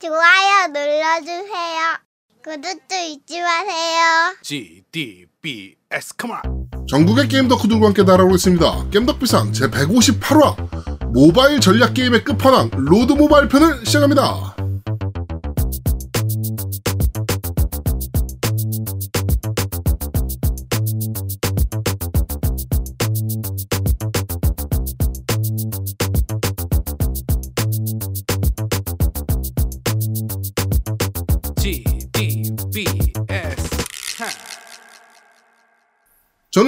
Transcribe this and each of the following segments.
좋아요 눌러주세요. 구독도 잊지 마세요. GDBS come on. 전국의 게임 덕후들과 함께 달려오고 있습니다. 겜덕비상 제 158화 모바일 전략 게임의 끝판왕 로드 모바일 편을 시작합니다.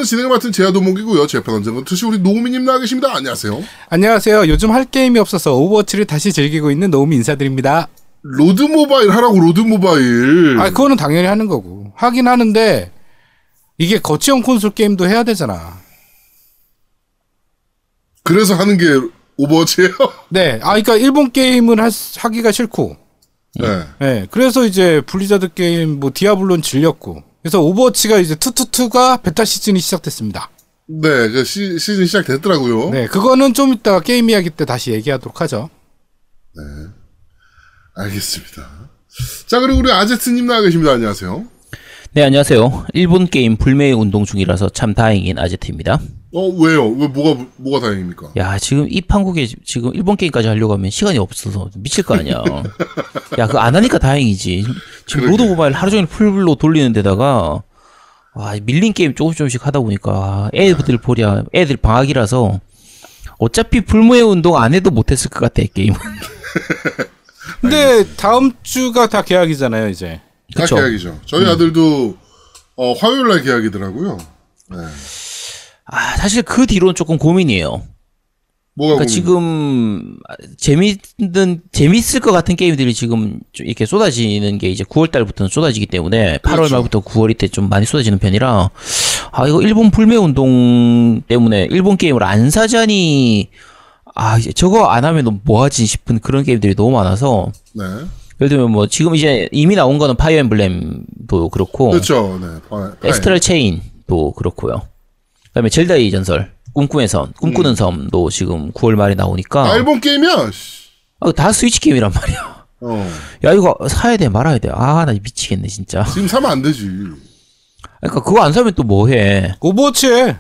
저는 진행을 맡은 제아두목이고요. 제편 언젠가 투시 우리 노우미님 나와 계십니다. 안녕하세요. 안녕하세요. 요즘 할 게임이 없어서 오버워치를 다시 즐기고 있는 노우미 인사드립니다. 로드 모바일 하라고 로드 모바일. 아, 그거는 당연히 하는 거고. 하긴 하는데, 이게 거치형 콘솔 게임도 해야 되잖아. 그래서 하는 게 오버워치예요. 네. 아, 그러니까 일본 게임은 하, 하기가 싫고. 네. 네. 그래서 이제 블리자드 게임, 뭐, 디아블로는 질렸고. 그래서 오버워치가 이제 two two two가 베타 시즌이 시작됐습니다. 네, 그 시, 시즌 시작됐더라고요. 네. 그거는 좀 이따가 게임 이야기 때 다시 얘기하도록 하죠. 알겠습니다. 자, 그리고 우리 아제트님 나와 계십니다. 안녕하세요. 네, 안녕하세요. 일본 게임 불매의 운동 중이라서 참 다행인 아제트입니다. 어, 왜요? 왜, 뭐가, 뭐가 다행입니까? 야, 지금 이 판국에 지금 일본 게임까지 하려고 하면 시간이 없어서 미칠 거 아니야. 야, 그거 안 하니까 다행이지. 지금 로드 모바일 하루 종일 풀로 돌리는 데다가 와, 밀린 게임 조금씩 조금씩 하다 보니까 애들 보랴, 애들 방학이라서 어차피 불매의 운동 안 해도 못 했을 것 같아, 게임은. 근데 다음 주가 다 계약이잖아요, 이제. 다 그쵸. 계약이죠. 음. 저희 아들도, 어, 화요일 날 계약이더라고요. 네. 아, 사실 그 뒤로는 조금 고민이에요. 뭐가 그러니까 고민- 지금 재밌는 재밌을 것 같은 게임들이 지금 좀 이렇게 쏟아지는 게 이제 9월 달부터는 쏟아지기 때문에 8월 그렇죠. 말부터 9월 이때 좀 많이 쏟아지는 편이라 아 이거 일본 불매 운동 때문에 일본 게임을 안 사자니 아 저거 안 하면 뭐 하지 싶은 그런 게임들이 너무 많아서 네. 예를 들면 뭐 지금 이제 이미 나온 거는 파이어 엠블렘도 그렇고 그렇죠. 네. 파- 파이. 아스트랄 체인도 그렇고요. 그다음에 젤다의 전설 꿈꾸의 섬 꿈꾸는 섬도 지금 9월 말에 나오니까 아, 일본 게임이야? 씨. 아, 다 스위치 게임이란 말이야. 어. 야, 이거 사야 돼, 말아야 돼. 아, 나 미치겠네, 진짜. 지금 사면 안 되지. 그러니까 그거 안 사면 또 뭐 해? 오버워치에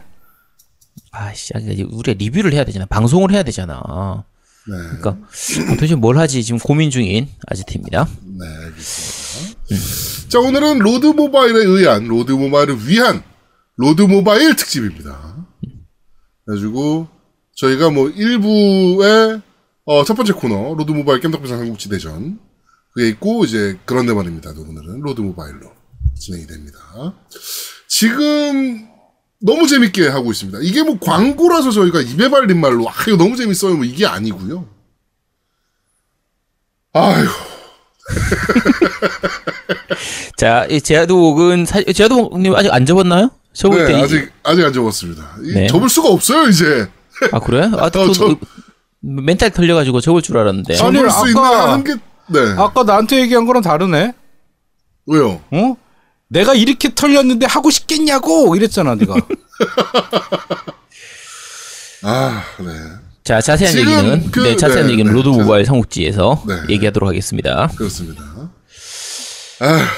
아씨, 우리가 리뷰를 해야 되잖아. 방송을 해야 되잖아. 네. 그러니까 도대체 뭘 하지 지금 고민 중인 아제트입니다. 네, 알겠습니다. 자, 오늘은 로드 모바일에 의한, 로드 모바일을 위한, 로드 모바일 특집입니다. 그래가지고, 저희가 뭐, 1부에, 어, 첫 번째 코너, 로드 모바일 겜덕비상 삼국지 대전. 그게 있고, 이제, 그런 데 말입니다. 오늘은 로드 모바일로 진행이 됩니다. 지금, 너무 재밌게 하고 있습니다. 이게 뭐 광고라서 저희가 입에 발린 말로, 아, 이거 너무 재밌어요. 뭐 이게 아니고요. 아휴. 자, 이 제아두목은 사, 제아두목님 아직 안 접었나요? 접을 때 네, 이- 아직 아직 안 접었습니다. 이 네. 접을 수가 없어요 이제. 아 그래? 아, 또, 어, 저- 멘탈 털려가지고 접을 줄 알았는데. 접을 수 아까- 있는 하는 게 네. 아까 나한테 얘기한 거랑 다르네? 왜요? 어? 내가 이렇게 털렸는데 하고 싶겠냐고! 이랬잖아, 네가. 아, 네. 자, 자세한 얘기는 그- 네, 자세한 네, 얘기는 네, 로드 자- 모바일 삼국지에서 네. 얘기하도록 하겠습니다. 그렇습니다. 아.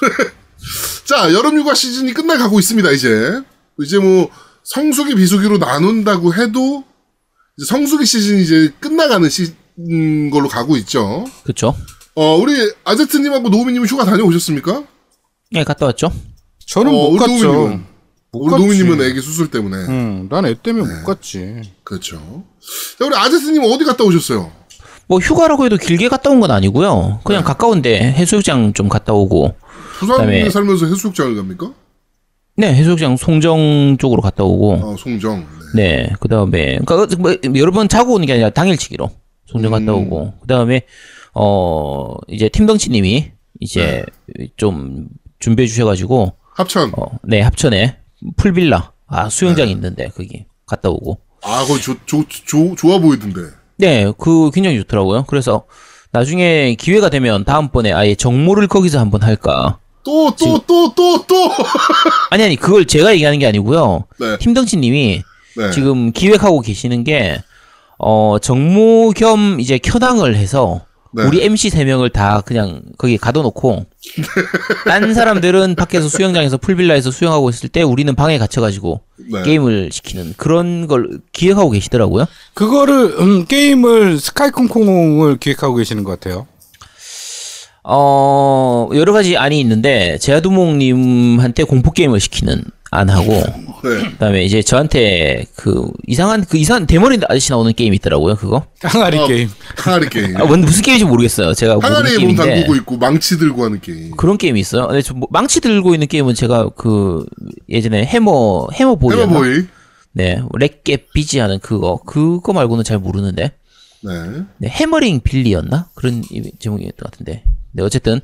자, 여름 휴가 시즌이 끝나가고 있습니다, 이제. 이제 뭐 성수기 비수기로 나눈다고 해도 이제 성수기 시즌이 이제 끝나가는 시 음, 걸로 가고 있죠. 그렇죠? 어, 우리 아제트님하고 노우미님 휴가 다녀오셨습니까? 예, 갔다 왔죠? 저는 어, 못 갔죠. 노우미님은 애기 수술 때문에. 응, 난 애 때문에 네. 못 갔지. 그렇죠. 자, 우리 아제트님 어디 갔다 오셨어요? 뭐 휴가라고 해도 길게 갔다 온 건 아니고요. 그냥 가까운데 해수욕장 좀 갔다 오고. 부산에 그다음에- 살면서 해수욕장을 갑니까? 네, 해수욕장 송정 쪽으로 갔다 오고. 어, 송정. 네. 네, 그 다음에, 그니까, 뭐, 여러 번 자고 오는 게 아니라 당일치기로 송정 갔다 음. 오고. 그 다음에, 어, 이제 팀덩치님이 이제 네. 좀 준비해 주셔가지고, 합천. 어, 네, 합천에 풀빌라. 아, 수영장 네. 있는데, 거기 갔다 오고. 아, 거기 조, 조, 조, 좋아 보이던데. 네, 그 굉장히 좋더라고요. 그래서 나중에 기회가 되면 다음번에 아예 정모를 거기서 한번 할까. 또, 또, 또, 또, 또! 아니, 아니, 그걸 제가 얘기하는 게 아니고요. 네. 팀덩치 님이 네. 지금 기획하고 계시는 게, 어, 정모 겸 이제 켜당을 해서 네. 우리 MC 세 명을 다 그냥 거기 가둬놓고 딴 사람들은 밖에서 수영장에서 풀빌라에서 수영하고 있을 때 우리는 방에 갇혀가지고 네. 게임을 시키는 그런 걸 기획하고 계시더라고요. 그거를 음, 게임을 스카이콩콩을 기획하고 계시는 것 같아요. 어 여러 가지 안이 있는데 제아두목님한테 공포 게임을 시키는 안 하고 네. 그다음에 이제 저한테 그 이상한 그 이상한 대머리 아저씨 나오는 게임 있더라고요. 그거 항아리 어, 게임. 항아리 게임. 아, 뭔 무슨 게임인지 모르겠어요. 제가 모르는 항아리에 몸 담그고 있고 망치 들고 하는 게임. 그런 게임이 있어요. 근데 저 뭐, 망치 들고 있는 게임은 제가 그 예전에 해머 해머 보이였나? 해머보이. 네, 렉게 비지 하는 그거 그거 말고는 잘 모르는데 네. 네, 해머링 빌리였나 그런 이- 제목이었던 것 같은데. 네, 어쨌든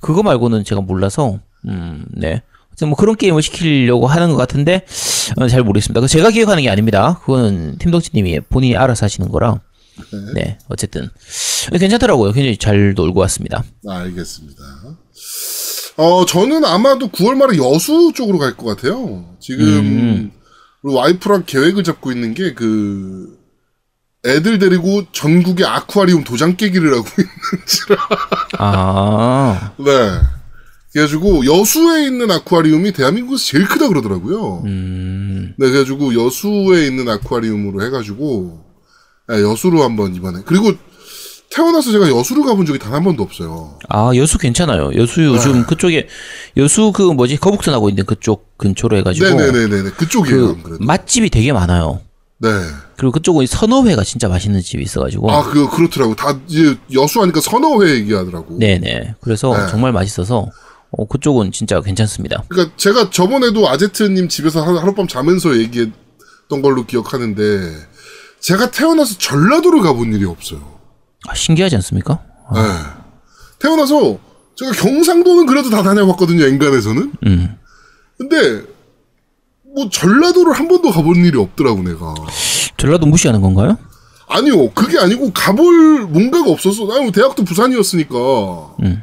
그거 말고는 제가 몰라서 음, 네. 뭐 그런 게임을 시키려고 하는 것 같은데 어, 잘 모르겠습니다. 그거 제가 기획하는 게 아닙니다. 그거는 팀덕지님이 본인이 알아서 하시는 거라. 네, 어쨌든 괜찮더라고요. 굉장히 잘 놀고 왔습니다. 아, 알겠습니다. 어, 저는 아마도 9월 말에 여수 쪽으로 갈 것 같아요. 지금, 음. 우리 와이프랑 계획을 잡고 있는 게, 그, 애들 데리고 전국의 아쿠아리움 도장 깨기를 하고 있는지라. 아, 네. 그래가지고, 여수에 있는 아쿠아리움이 대한민국에서 제일 크다 그러더라고요. 음, 네, 그래가지고, 여수에 있는 아쿠아리움으로 해가지고, 네, 여수로 한번 이번에. 그리고, 태어나서 제가 여수를 가본 적이 단 한 번도 없어요. 아 여수 괜찮아요. 여수 네. 요즘 그쪽에 여수 그 뭐지 거북선 하고 있는 그쪽 근처로 해가지고 네네네네. 그쪽이에요, 안 그. 맛집이 되게 많아요. 네. 그리고 그쪽은 선어회가 진짜 맛있는 집이 있어가지고 아, 그, 그렇더라고. 다, 이제, 여수 하니까 선어회 얘기하더라고. 네네. 그래서 네. 정말 맛있어서 어, 그쪽은 진짜 괜찮습니다. 그러니까 제가 저번에도 아제트님 집에서 하- 하룻밤 자면서 얘기했던 걸로 기억하는데, 제가 태어나서 전라도를 가본 일이 없어요. 아, 신기하지 않습니까? 네. 태어나서, 제가 경상도는 그래도 다 다녀봤거든요, 엔간에서는. 음. 근데, 뭐, 전라도를 한 번도 가본 일이 없더라고, 내가. 전라도 무시하는 건가요? 아니요, 그게 아니고 가볼 뭔가가 없었어. 나는 대학도 부산이었으니까. 음.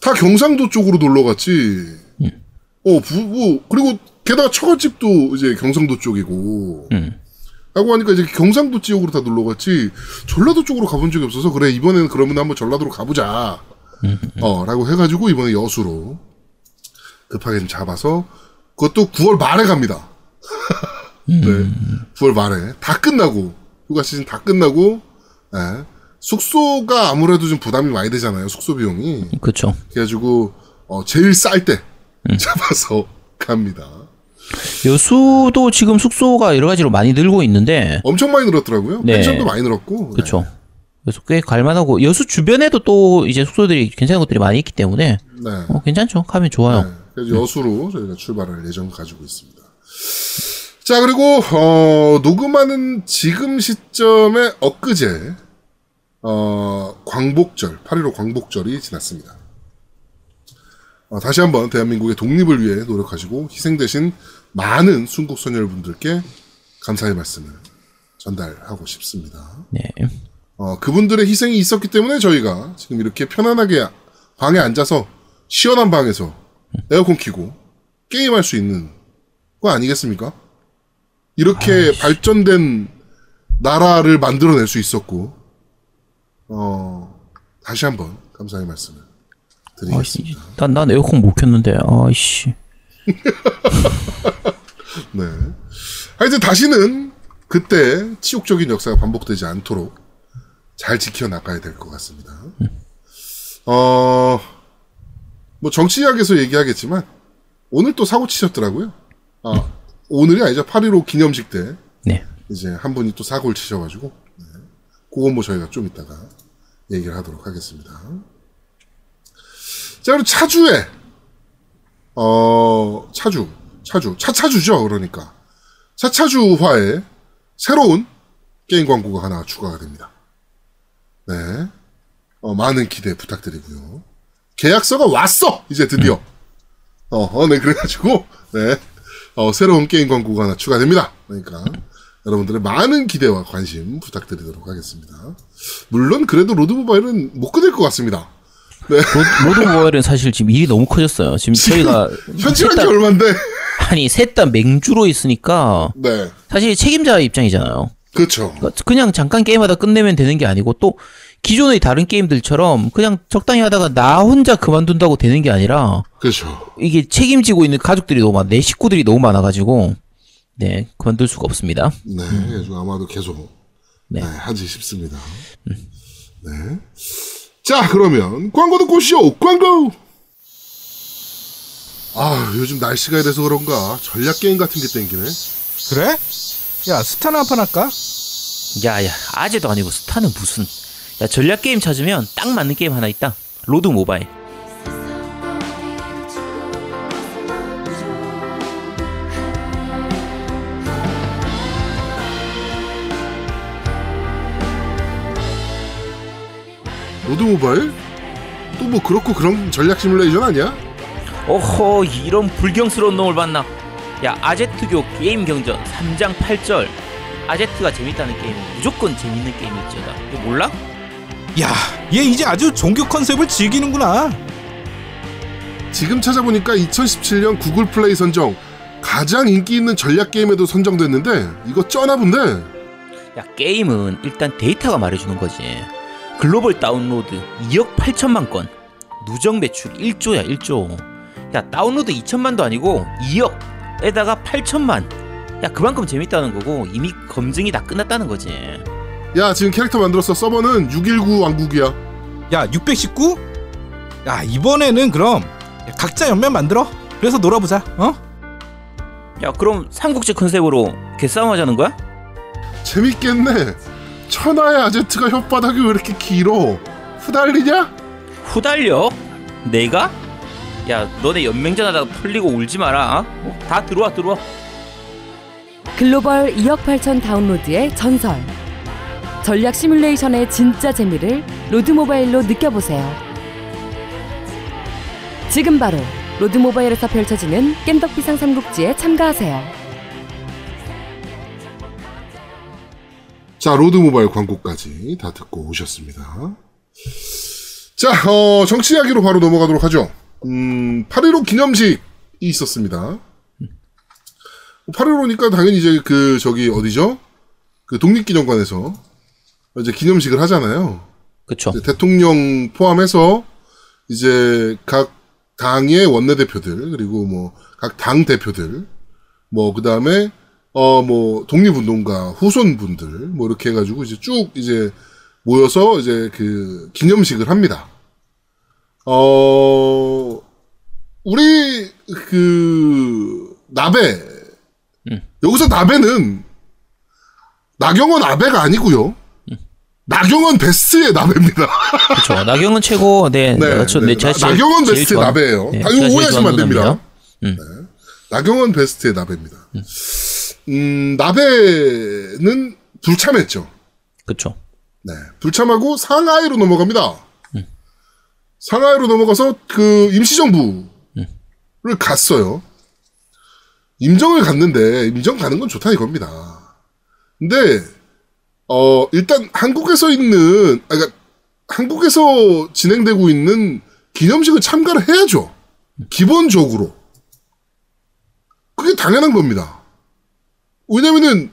다 경상도 쪽으로 놀러 갔지. 어, 부, 뭐, 그리고 게다가 처갓집도 이제 경상도 쪽이고. 음. 하고 하니까 이제 경상도 지역으로 다 놀러 갔지. 전라도 쪽으로 가본 적이 없어서 그래, 이번에는 그러면 한번 전라도로 가보자. 어, 라고 해가지고 이번에 여수로 급하게 좀 잡아서 그것도 9월 말에 갑니다. 네. 9월 말에. 다 끝나고, 휴가 시즌 다 끝나고, 예. 숙소가 아무래도 좀 부담이 많이 되잖아요, 숙소 비용이. 그렇죠. 그래가지고, 어, 제일 쌀 때 잡아서 갑니다. 여수도 지금 숙소가 여러 가지로 많이 늘고 있는데 엄청 많이 늘었더라고요. 네. 펜션도 많이 늘었고. 그렇죠. 그래서 꽤 갈만하고 여수 주변에도 또 이제 숙소들이 괜찮은 것들이 많이 있기 때문에 네. 네. 어, 괜찮죠. 가면 좋아요. 네. 그래서 여수로 저희가 출발할 예정 가지고 있습니다. 자, 그리고, 어, 녹음하는 지금 시점에 엊그제, 어, 광복절, 8.15 광복절이 지났습니다. 어, 다시 한번 대한민국의 독립을 위해 노력하시고 희생되신 많은 순국소녀 여러분들께 감사의 말씀을 전달하고 싶습니다. 네. 어, 그분들의 희생이 있었기 때문에 저희가 지금 이렇게 편안하게 방에 앉아서 시원한 방에서 에어컨 켜고 게임할 수 있는 거 아니겠습니까? 이렇게 발전된 나라를 만들어낼 수 있었고, 어, 다시 한번 감사의 말씀을 아이씨, 드리겠습니다. 난, 난 에어컨 못 켰는데, 아이씨. 네. 하여튼 다시는 그때 치욕적인 역사가 반복되지 않도록 잘 지켜나가야 될 것 같습니다. 어, 뭐 정치 이야기에서 얘기하겠지만 오늘 또 사고 치셨더라고요. 아, 오늘이 아니죠. 8.15 기념식 때 네. 이제 한 분이 또 사고를 치셔가지고 네. 그건 뭐 저희가 좀 이따가 얘기를 하도록 하겠습니다. 자 그리고 차주에 어 차주 차주 차차주죠 그러니까 차차주화에 새로운 게임 광고가 하나 추가가 됩니다. 네, 어, 많은 기대 부탁드리고요. 계약서가 왔어 이제 드디어. 어, 어, 네 그래가지고 네 어, 새로운 게임 광고가 하나 추가됩니다. 그러니까 여러분들의 많은 기대와 관심 부탁드리도록 하겠습니다. 물론 그래도 로드 모바일은 못 끊을 것 같습니다. 네. 로- 로드 모바일은 사실 지금 일이 너무 커졌어요. 지금 저희가 현질한 지 얼마인데? 아니 셋 다 맹주로 있으니까 네. 사실 책임자 입장이잖아요. 그렇죠. 그러니까 그냥 잠깐 게임하다 끝내면 되는 게 아니고 또 기존의 다른 게임들처럼 그냥 적당히 하다가 나 혼자 그만둔다고 되는 게 아니라 그렇죠. 이게 책임지고 있는 가족들이 너무 많아 내 식구들이 너무 많아가지고 네 그만둘 수가 없습니다. 네, 그래가지고 아마도 계속 네. 네, 하지 싶습니다. 네. 자, 그러면 광고 듣고 오시오. 광고. 아, 요즘 날씨가 이래서 그런가 전략 게임 같은 게 땡기네. 그래? 야 스타나 한판 할까? 야 야 아재도 아니고 스타는 무슨 야 전략 게임 찾으면 딱 맞는 게임 하나 있다. 로드 모바일. 로드 모바일? 또 뭐 그렇고 그런 전략 시뮬레이션 아니야? 오호 이런 불경스러운 놈을 봤나? 야 아제트교 게임 경전 3장 8절. 아제트가 재밌다는 게임은 무조건 재밌는 게임일지어다. 이거 몰라? 야, 얘 이제 아주 종교 컨셉을 즐기는구나. 지금 찾아보니까 2017년 구글 플레이 선정 가장 인기 있는 전략 게임에도 선정됐는데 이거 쩌나 본데. 야 게임은 일단 데이터가 말해주는 거지 글로벌 다운로드 2억 8천만 건 누적 매출 1조야 1조 야 다운로드 2천만도 아니고 2억에다가 8천만 야 그만큼 재밌다는 거고 이미 검증이 다 끝났다는 거지 야, 지금 캐릭터 만들었어. 서버는 619 왕국이야. 야, 619? 야, 이번에는 그럼 각자 연면 만들어. 그래서 놀아보자. 어? 야 그럼 삼국지 컨셉으로 개싸움 하자는 거야? 재밌겠네. 천하의 아제트가 혓바닥이 왜 이렇게 길어? 후달리냐? 후달려? 내가? 야 너네 연맹전 하다가 털리고 울지 마라 어? 다 들어와 들어와 글로벌 2억 8천 다운로드의 전설. 전략 시뮬레이션의 진짜 재미를 로드 모바일로 느껴보세요. 지금 바로 로드 모바일에서 펼쳐지는 겜덕 비상 삼국지에 참가하세요. 자, 로드 모바일 광고까지 다 듣고 오셨습니다. 자, 어, 정치 이야기로 바로 넘어가도록 하죠. 음, 8.15 기념식이 있었습니다. 8.15니까 당연히 이제 그, 저기, 어디죠? 그 독립기념관에서 이제 기념식을 하잖아요. 그쵸 대통령 포함해서 이제 각 당의 원내대표들 그리고 뭐 각 당 대표들 뭐 그 다음에 어 뭐 독립운동가 후손분들 뭐 이렇게 해가지고 이제 쭉 이제 모여서 이제 그 기념식을 합니다. 어 우리 그 나베 음. 여기서 나베는 나경원 아베가 아니고요. 나경원 베스트의 나베입니다. 그쵸 나경은 최고 네, 네, 저, 네. 네, 제가 나- 제일- 나경원 제일 베스트 좋아하는- 나베예요. 네, 아, 이거 오해하시면 안 됩니다. 음. 네. 나경원 베스트의 나베입니다. 음, 나베는 불참했죠. 그쵸 네. 불참하고 상하이로 넘어갑니다. 음. 상하이로 넘어가서 그 임시정부를 갔어요. 임정을 갔는데 임정 가는 건 좋다 이겁니다. 근데 어 일단 한국에서 있는 아 그러니까 한국에서 진행되고 있는 기념식을 참가를 해야죠. 기본적으로 그게 당연한 겁니다. 왜냐면은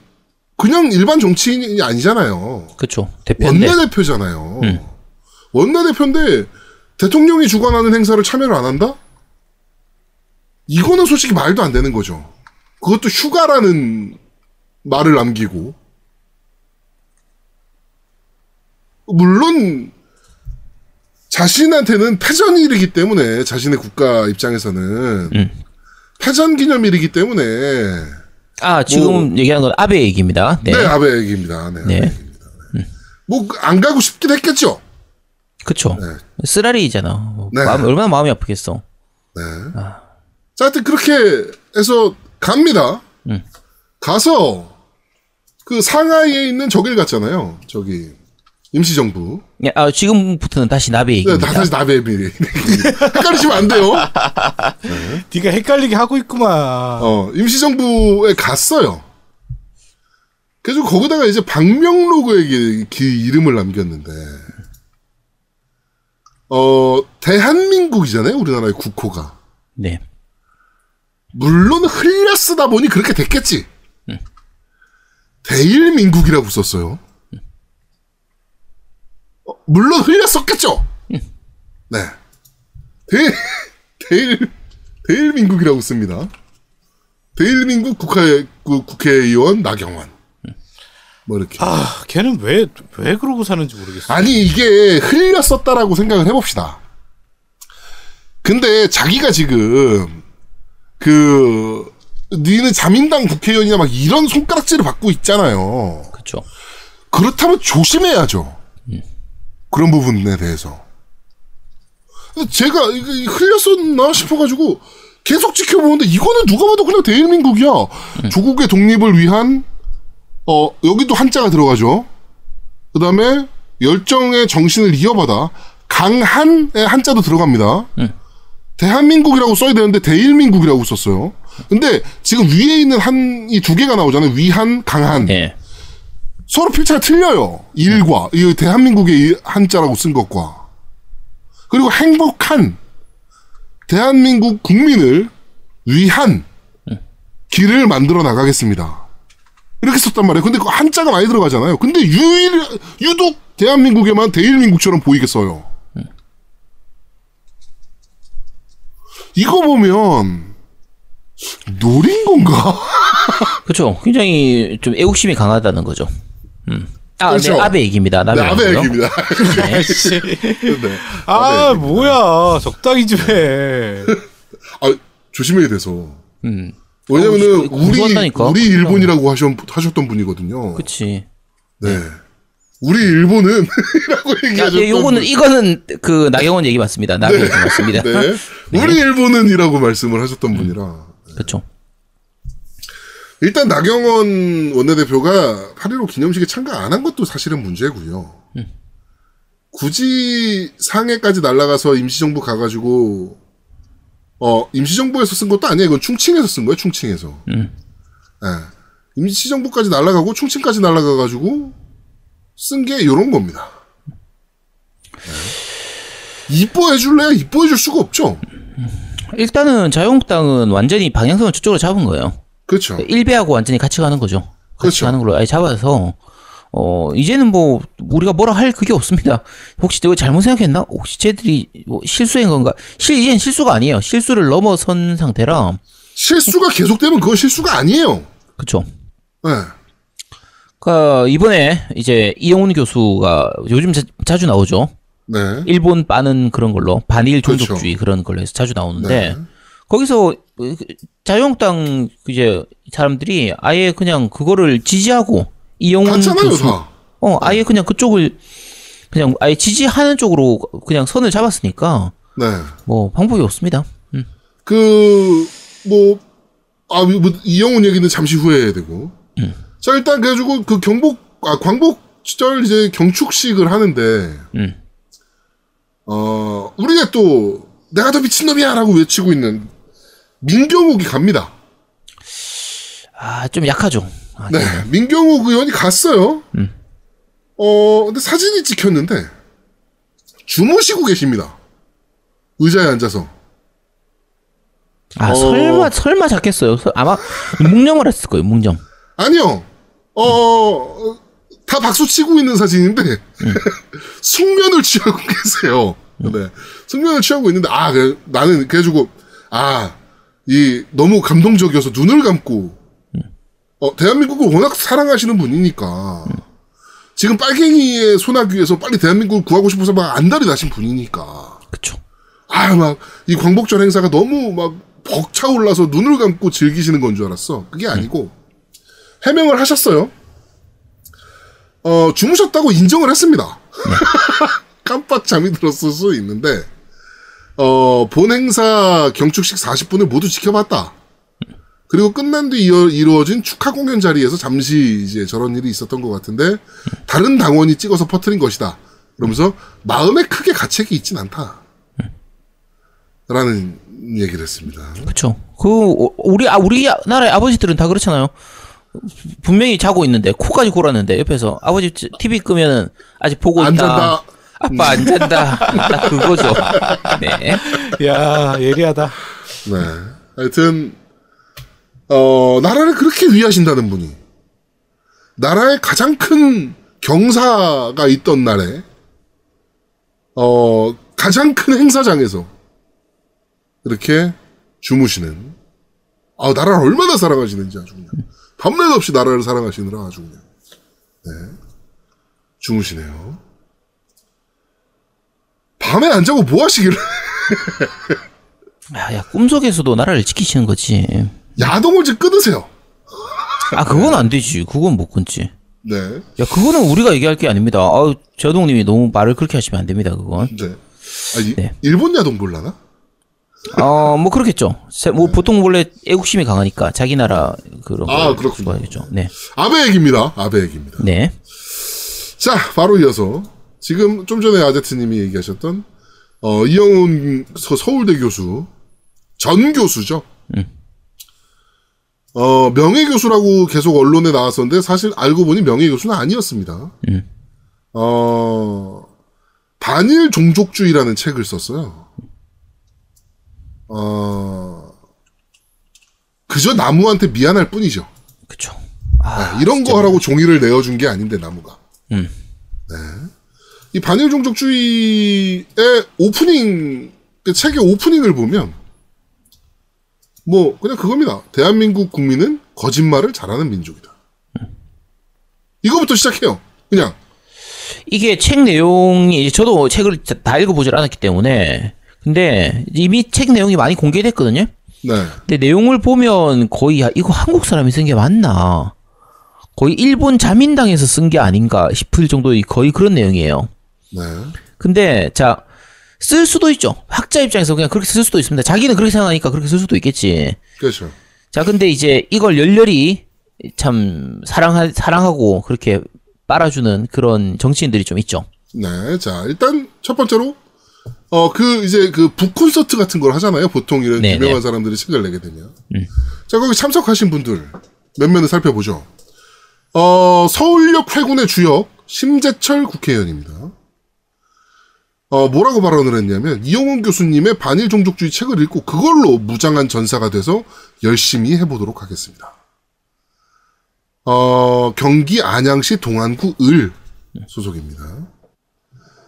그냥 일반 정치인이 아니잖아요. 그쵸 대표인데 원내대표잖아요. 음. 원내대표인데 대통령이 주관하는 행사를 참여를 안 한다? 이거는 솔직히 말도 안 되는 거죠. 그것도 휴가라는 말을 남기고. 물론 자신한테는 패전일이기 때문에 자신의 국가 입장에서는 음. 패전 기념일이기 때문에 아 지금 얘기하는 건 아베 얘기입니다 네, 네, 아베 얘기입니다. 네, 네. 아베 얘기입니다. 뭐안 가고 싶긴 했겠죠. 그쵸 네. 쓰라리잖아 뭐 네. 마음, 얼마나 마음이 아프겠어 네. 자, 하여튼 그렇게 해서 갑니다. 음. 가서 그 상하이에 있는 저길 갔잖아요. 저기 임시정부. 야, 아, 지금부터는 다시 나베 네, 얘기입니다 다시 나베 미리. 헷갈리시면 안 돼요. 네가 헷갈리게 하고 있구만. 어, 임시정부에 갔어요. 그래서 거기다가 이제 박명록에게 그 이름을 남겼는데, 어, 대한민국이잖아요, 우리나라의 국호가. 네 물론 흘려 쓰다 보니 그렇게 됐겠지. 대일민국이라고 썼어요. 어, 물론 흘렸었겠죠. 네. 대일 대일 대일민국이라고 씁니다. 대일민국 국회 그 국회의원 나경원. 뭐 이렇게. 아, 걔는 왜, 왜 그러고 사는지 모르겠어. 아니 이게 흘렸었다라고 생각을 해봅시다. 근데 자기가 지금 그 니는 자민당 국회의원이나 막 이런 손가락질을 받고 있잖아요. 그렇죠. 그렇다면 조심해야죠. 그런 부분에 대해서. 제가 흘렸었나 싶어가지고 계속 지켜보는데 이거는 누가 봐도 그냥 대일민국이야. 조국의 독립을 위한 어 여기도 한자가 들어가죠. 그 다음에 열정의 정신을 이어받아 강한의 한자도 들어갑니다. 대한민국이라고 써야 되는데 대일민국이라고 썼어요. 근데 지금 위에 있는 한 이 두 개가 나오잖아요. 위한, 강한. 예. 서로 필자가 틀려요. 일과 이 대한민국의 이 한자라고 쓴 것과 그리고 행복한 대한민국 국민을 위한 길을 만들어 나가겠습니다. 이렇게 썼단 말이에요. 근데 그 한자가 많이 들어가잖아요. 근데 유일 유독 대한민국에만 대일민국처럼 보이게 써요. 이거 보면 노린 건가? 그렇죠. 굉장히 좀 애국심이 강하다는 거죠. 음. 아, 그렇죠. 네, 아베 얘기입니다. 네, 아베. 얘기입니다. 씨. 네. 아, 아베 뭐야. 적당히 좀 해. 아, 조심해야 돼서. 음. 왜냐면은 어, 우리 공부한다니까. 우리 일본이라고 하셨, 하셨던 분이거든요. 그치. 네. 우리 일본은 라고 야, 얘기하셨던 예, 요거는, 이거는 그 나경원 얘기 맞습니다. 남의 얘기 맞습니다. 분. 네. 우리 일본은이라고 말씀을 하셨던 분이라. 그렇죠. 일단 나경원 원내대표가 8.15 기념식에 참가 안 한 것도 사실은 문제고요. 굳이 상해까지 날아가서 임시정부 가가지고 어 임시정부에서 쓴 것도 아니에요. 이건 충칭에서 쓴 거예요. 충칭에서. 음. 예. 임시정부까지 날아가고 충칭까지 날아가가지고 쓴 게 이런 겁니다. 네. 이뻐해 줄래야 이뻐해 줄 수가 없죠. 일단은 자유한국당은 완전히 방향성을 저쪽으로 잡은 거예요. 그렇죠. 일베하고 완전히 같이 가는 거죠. 같이 그렇죠. 가는 걸로 아예 잡아서 어 이제는 뭐 우리가 뭐라 할 그게 없습니다. 혹시 내가 잘못 생각했나? 혹시 쟤들이 뭐 실수한 건가? 실 이젠 실수가 아니에요. 실수를 넘어선 상태라 실수가 계속되면 그건 실수가 아니에요. 그렇죠. 네. 그러니까 이번에 이제 이영훈 교수가 요즘 자, 주 나오죠. 네. 일본 빠는 그런 걸로 반일 그렇죠. 종족주의 그런 걸로 해서 자주 나오는데 네. 거기서 그 자유한국당 이제 사람들이 아예 그냥 그거를 지지하고 봤잖아요, 교수 다. 어 아예 그냥 그쪽을 그냥 아예 지지하는 쪽으로 그냥 선을 잡았으니까 네. 뭐 방법이 없습니다. 음. 그, 뭐, 아, 뭐, 이영훈 얘기는 잠시 후에 해야 되고. 음. 자, 일단, 그래가지고, 그 경복, 아, 광복절 이제 경축식을 하는데, 음. 어, 우리가 또, 내가 더 미친놈이야! 라고 외치고 있는 민경욱이 갑니다. 아 좀 약하죠. 아, 네. 민경욱 의원이 갔어요. 음. 어, 근데 사진이 찍혔는데, 주무시고 계십니다. 의자에 앉아서. 아 어. 설마 설마 잡겠어요. 설- 아마 묵념을 했을 거예요. 묵념. 아니요. 어, 다 박수 치고 있는 사진인데, 숙면을 취하고 계세요. 네. 숙면을 취하고 있는데, 아, 그래, 나는, 그래 가지고, 아, 이, 너무 감동적이어서 눈을 감고, 어, 대한민국을 워낙 사랑하시는 분이니까, 지금 빨갱이의 소나귀에서 빨리 대한민국을 구하고 싶어서 막 안달이 나신 분이니까, 그쵸. 아, 막, 이 광복절 행사가 너무 막 벅차올라서 눈을 감고 즐기시는 건 줄 알았어. 그게 아니고, 해명을 하셨어요. 어, 주무셨다고 인정을 했습니다. 깜빡 잠이 들었을 수 있는데, 어, 본 행사 경축식 40분을 모두 지켜봤다. 그리고 끝난 뒤 이어, 이루어진 축하 공연 자리에서 잠시 이제 저런 일이 있었던 것 같은데, 다른 당원이 찍어서 퍼뜨린 것이다. 그러면서 마음에 크게 가책이 있진 않다. 라는 얘기를 했습니다. 그쵸. 그, 오- 우리, 아, 우리 나라의 아버지들은 다 그렇잖아요. 분명히 자고 있는데, 코까지 골았는데, 옆에서 아버지 TV 끄면은 아직 보고 있다. 아빠 안 잔다. 딱 그거죠. 네. 야, 예리하다. 네. 하여튼, 어, 나라를 그렇게 위하신다는 분이, 나라의 가장 큰 경사가 있던 날에, 어, 가장 큰 행사장에서 이렇게 주무시는, 아, 나라를 얼마나 사랑하시는지 아주 그냥. 밤낮 없이 나라를 사랑하시느라 아주 그냥. 네. 주무시네요. 밤에 안 자고 뭐 하시기를. 야, 야, 꿈속에서도 나라를 지키시는 거지. 야동을 좀 끊으세요. 아, 그건 안 되지. 그건 못 끊지. 네. 야, 그거는 우리가 얘기할 게 아닙니다. 아우, 제동님이 너무 말을 그렇게 하시면 안 됩니다, 그건. 네. 아, 이- 네. 일본 야동 볼라나? 어, 뭐 그렇겠죠. 세- 뭐 보통 원래 애국심이 강하니까 자기 나라 그런 아, 걸 그렇군요. 좋아하겠죠. 네. 아베 얘기입니다. 아베 얘기입니다. 네. 자, 바로 이어서 지금 좀 전에 아제트님이 얘기하셨던 어, 이영훈 서, 서울대 교수 전 교수죠. 어, 명예 교수라고 계속 언론에 나왔었는데 사실 알고 보니 명예 교수는 아니었습니다. 음. 어, 반일 종족주의라는 책을 썼어요. 어, 그저 나무한테 미안할 뿐이죠. 그쵸. 아, 이런 거 하라고 종이를 내어준 게 아닌데 나무가. 음. 네. 이 반일 종족주의의 오프닝 그 책의 오프닝을 보면 뭐 그냥 그겁니다. 대한민국 국민은 거짓말을 잘하는 민족이다. 이거부터 시작해요. 그냥 이게 책 내용이 저도 책을 다 읽어보질 않았기 때문에 근데 이미 책 내용이 많이 공개됐거든요. 네. 근데 내용을 보면 거의 야, 이거 한국 사람이 쓴 게 맞나? 거의 일본 자민당에서 쓴 게 아닌가 싶을 정도의 거의 그런 내용이에요. 네. 근데 자 쓸 수도 있죠. 학자 입장에서 그냥 그렇게 쓸 수도 있습니다. 자기는 그렇게 생각하니까 그렇게 쓸 수도 있겠지. 그렇죠. 자 근데 이제 이걸 열렬히 참 사랑하 사랑하고 그렇게 빨아주는 그런 정치인들이 좀 있죠. 네. 자, 일단 첫 번째로 어 그 이제 그 북콘서트 같은 걸 하잖아요. 보통 이런 네, 유명한 네. 사람들이 책을 내게 되면. 자, 거기 참석하신 분들 몇 면을 살펴보죠. 어, 서울역 회군의 주역 심재철 국회의원입니다. 어, 뭐라고 발언을 했냐면 이용훈 교수님의 반일 종족주의 책을 읽고 그걸로 무장한 전사가 돼서 열심히 해보도록 하겠습니다. 어, 경기 안양시 동안구 을 소속입니다.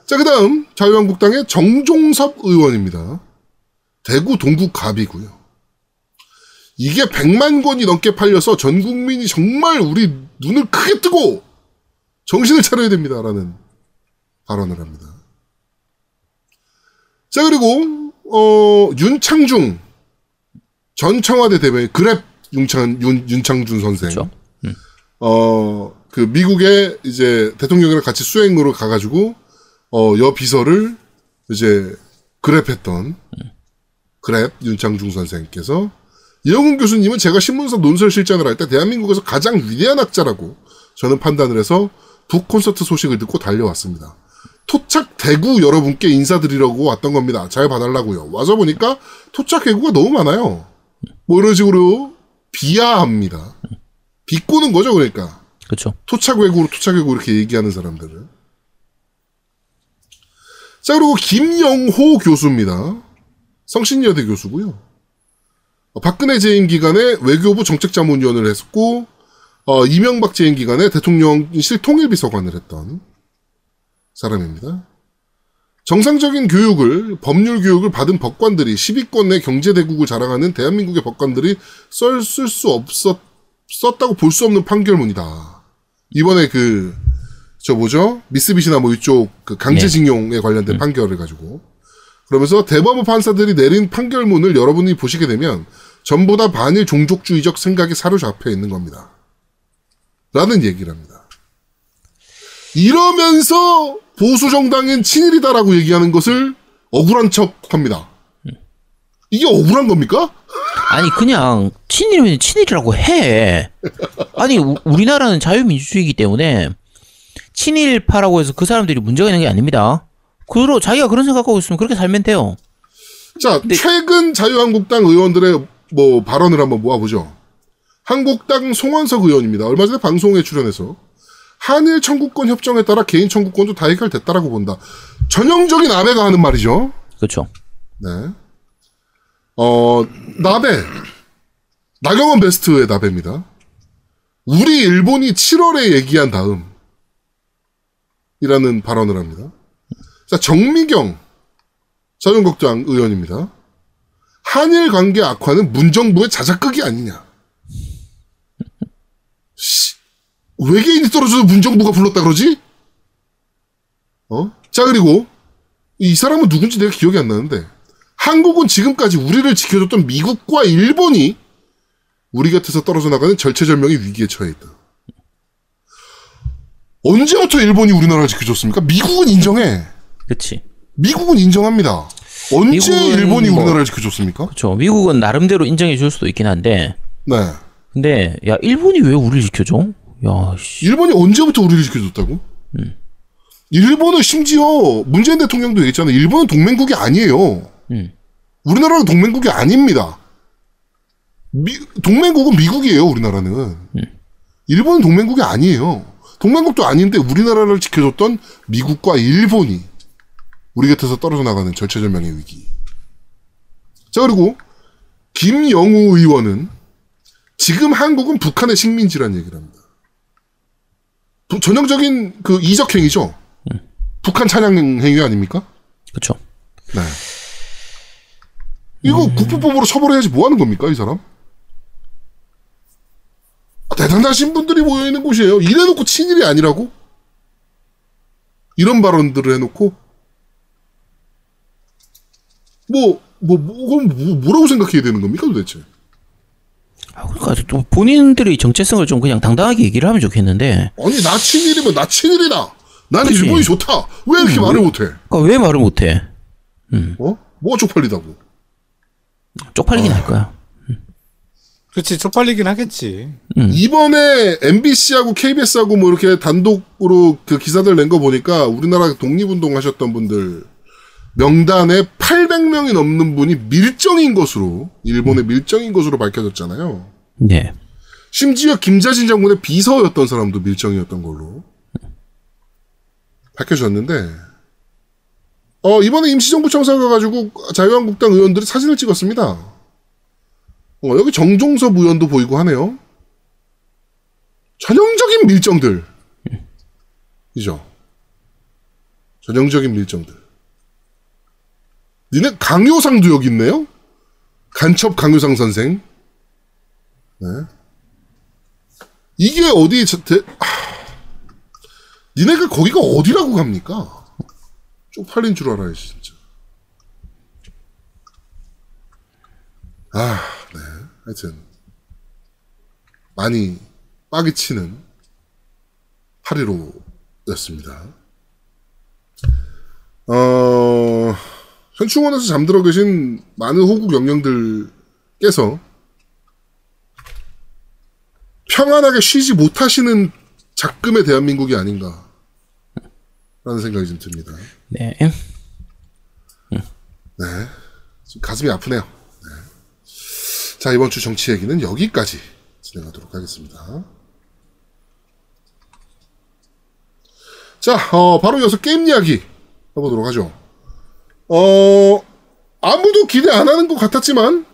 자, 그 다음, 자유한국당의 정종섭 의원입니다. 대구 동구 갑이고요. 이게 100만 권이 넘게 팔려서 전 국민이 정말 우리 눈을 크게 뜨고 정신을 차려야 됩니다라는 발언을 합니다. 자, 그리고, 어, 윤창중 전 청와대 대변인, 그랩 윤창, 윤, 윤창준 선생. 그렇죠. 어, 그 미국에 이제 대통령이랑 같이 수행으로 가가지고, 어, 여 비서를 이제 그랩했던 그랩 윤창중 선생께서 이영훈 교수님은 제가 신문사 논설 실장을 할 때 대한민국에서 가장 위대한 학자라고 저는 판단을 해서 북 콘서트 소식을 듣고 달려왔습니다. 토착 대구 여러분께 인사드리려고 왔던 겁니다. 잘 봐달라고요. 와서 보니까 토착 대구가 너무 많아요. 뭐 이런 식으로 비하합니다. 비꼬는 거죠, 그러니까. 그렇죠. 토착 외구로 토착 외구 이렇게 얘기하는 사람들을. 자, 그리고 김영호 교수입니다. 성신여대 교수고요. 어, 박근혜 재임 기간에 외교부 정책자문위원을 했었고, 어, 이명박 재임 기간에 대통령실 통일비서관을 했던 사람입니다. 정상적인 교육을, 법률 교육을 받은 법관들이 10위권 내 경제 대국을 자랑하는 대한민국의 법관들이 쓸 수 없었, 썼다고 볼 수 없는 판결문이다. 이번에 그, 저 뭐죠? 미쓰비시나 뭐 이쪽 그 강제징용에 관련된 판결을 가지고. 그러면서 대법원 판사들이 내린 판결문을 여러분이 보시게 되면 전부 다 반일 종족주의적 생각에 사로잡혀 있는 겁니다. 라는 얘기를 합니다. 이러면서 보수 정당인 친일이다라고 얘기하는 것을 억울한 척 합니다. 이게 억울한 겁니까? 아니 그냥 친일이면 친일이라고 해. 아니 우, 우리나라는 자유민주주의이기 때문에 친일파라고 해서 그 사람들이 문제가 있는 게 아닙니다. 그로 자기가 그런 생각하고 있으면 그렇게 살면 돼요. 자, 최근 자유한국당 의원들의 뭐 발언을 한번 모아보죠. 한국당 송원석 의원입니다. 얼마 전에 방송에 출연해서 한일 청구권 협정에 따라 개인 청구권도 다 해결됐다라고 본다. 전형적인 아베가 하는 말이죠. 그렇죠. 네. 어, 나베. 나경원 베스트의 나베입니다. 우리 일본이 7월에 얘기한 다음 이라는 발언을 합니다. 자, 정미경 자유한국당 의원입니다. 한일 관계 악화는 문정부의 자작극이 아니냐. 씨, 외계인이 떨어져도 문정부가 불렀다 그러지? 어? 자, 그리고 이 사람은 누군지 내가 기억이 안 나는데 한국은 지금까지 우리를 지켜줬던 미국과 일본이 우리 곁에서 떨어져 나가는 절체절명의 위기에 처해 있다. 언제부터 일본이 우리나라를 지켜줬습니까? 미국은 인정해. 그치. 미국은 인정합니다. 언제 일본이 뭐- 우리나라를 지켜줬습니까? 그렇죠. 미국은 나름대로 인정해 줄 수도 있긴 한데 네. 근데 야 일본이 왜 우리를 지켜줘? 야 씨. 일본이 언제부터 우리를 지켜줬다고? 일본은 심지어 문재인 대통령도 얘기했잖아요. 일본은 동맹국이 아니에요. 음. 우리나라는 동맹국이 아닙니다. 미- 동맹국은 미국이에요. 우리나라는. 일본은 동맹국이 아니에요. 동맹국도 아닌데 우리나라를 지켜줬던 미국과 일본이 우리 곁에서 떨어져 나가는 절체절명의 위기. 자 그리고 김영우 의원은 지금 한국은 북한의 식민지라는 얘기를 합니다. 부- 전형적인 그 이적 행위죠. 북한 찬양 행위 아닙니까? 그렇죠. 네. 이거 국부법으로 처벌해야지 뭐 하는 겁니까, 이 사람? 아, 대단하신 분들이 모여 있는 곳이에요. 이래놓고 친일이 아니라고? 이런 발언들을 해놓고, 뭐, 뭐, 뭐, 그럼 뭐, 뭐라고 생각해야 되는 겁니까, 도대체? 아, 그러니까 좀 본인들의 정체성을 좀 그냥 당당하게 얘기를 하면 좋겠는데 아니, 나 친일이면 나 친일이다! 나는 그치. 일본이 좋다! 왜 이렇게 말을 못해? 그러니까 왜 말을 못해? 어? 뭐가 쪽팔리다고? 쪽팔리긴 할 거야. 그렇지 쪽팔리긴 하겠지. 이번에 MBC하고 KBS하고 뭐 이렇게 단독으로 그 기사들 낸 거 보니까 우리나라 독립운동 하셨던 분들 명단에 800명이 넘는 분이 밀정인 것으로 일본의 밀정인 것으로 밝혀졌잖아요. 네. 심지어 김자진 장군의 비서였던 사람도 밀정이었던 걸로 밝혀졌는데 어 이번에 임시정부 청사 가가지고 자유한국당 의원들이 사진을 찍었습니다. 어, 여기 정종섭 의원도 보이고 하네요. 전형적인 밀정들. 이죠. 전형적인 밀정들. 니네 강요상도 여기 있네요? 간첩 강요상 선생. 네. 이게 어디, 저, 대, 하, 니네가 거기가 어디라고 갑니까? 쪽팔린 줄 알아야지, 진짜. 아, 네. 하여튼. 많이 빠기 치는 8.15였습니다. 어, 현충원에서 잠들어 계신 많은 호국 영령들께서 평안하게 쉬지 못하시는 작금의 대한민국이 아닌가. 라는 생각이 좀 듭니다. 네. 지금 가슴이 아프네요. 네. 자, 이번 주 정치 얘기는 여기까지 진행하도록 하겠습니다. 자, 어, 바로 이어서 게임 이야기 해보도록 하죠. 어, 아무도 기대 안 하는 것 같았지만,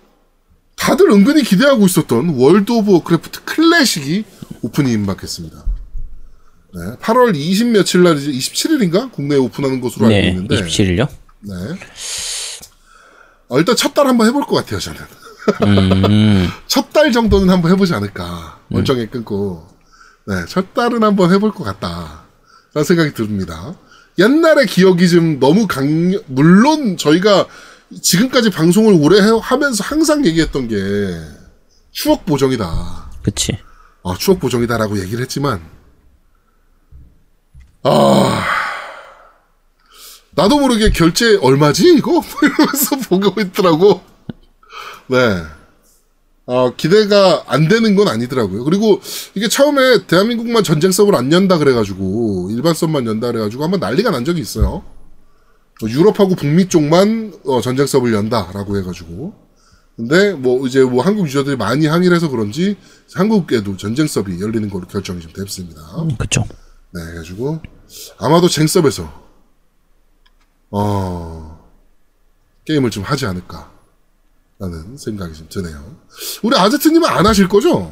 다들 은근히 기대하고 있었던 월드 오브 워크래프트 클래식이 오픈이 임박했습니다. 네, 8월 20 며칠 날이지 27일인가 국내에 오픈하는 것으로 알고 네. 있는데 27일요? 네. 어, 일단 첫 달 한번 해볼 것 같아요, 저는. 음. 첫달 정도는 한번 해보지 않을까. 멀쩡히 끊고. 네, 첫 달은 한번 해볼 것 같다. 라는 생각이 듭니다. 옛날의 기억이 좀 너무 강력, 물론 저희가 지금까지 방송을 오래 해- 하면서 항상 얘기했던 게 추억 보정이다. 그치. 아, 추억 보정이다라고 얘기를 했지만, 아, 나도 모르게 결제 얼마지, 이거? 이러면서 보고 있더라고. 네. 아, 기대가 안 되는 건 아니더라고요. 그리고 이게 처음에 대한민국만 전쟁 서버를 안 연다 그래가지고, 일반 서버만 연다 그래가지고 한번 난리가 난 적이 있어요. 어, 유럽하고 북미 쪽만 어, 전쟁 서버를 연다라고 해가지고. 근데 뭐 이제 뭐 한국 유저들이 많이 항의를 해서 그런지 한국에도 전쟁 서버이 열리는 걸로 결정이 좀 됐습니다. 음, 그쵸. 네, 해가지고 아마도 쟁섭에서 어 게임을 좀 하지 않을까 라는 생각이 좀 드네요. 우리 아제트님은 안 하실 거죠?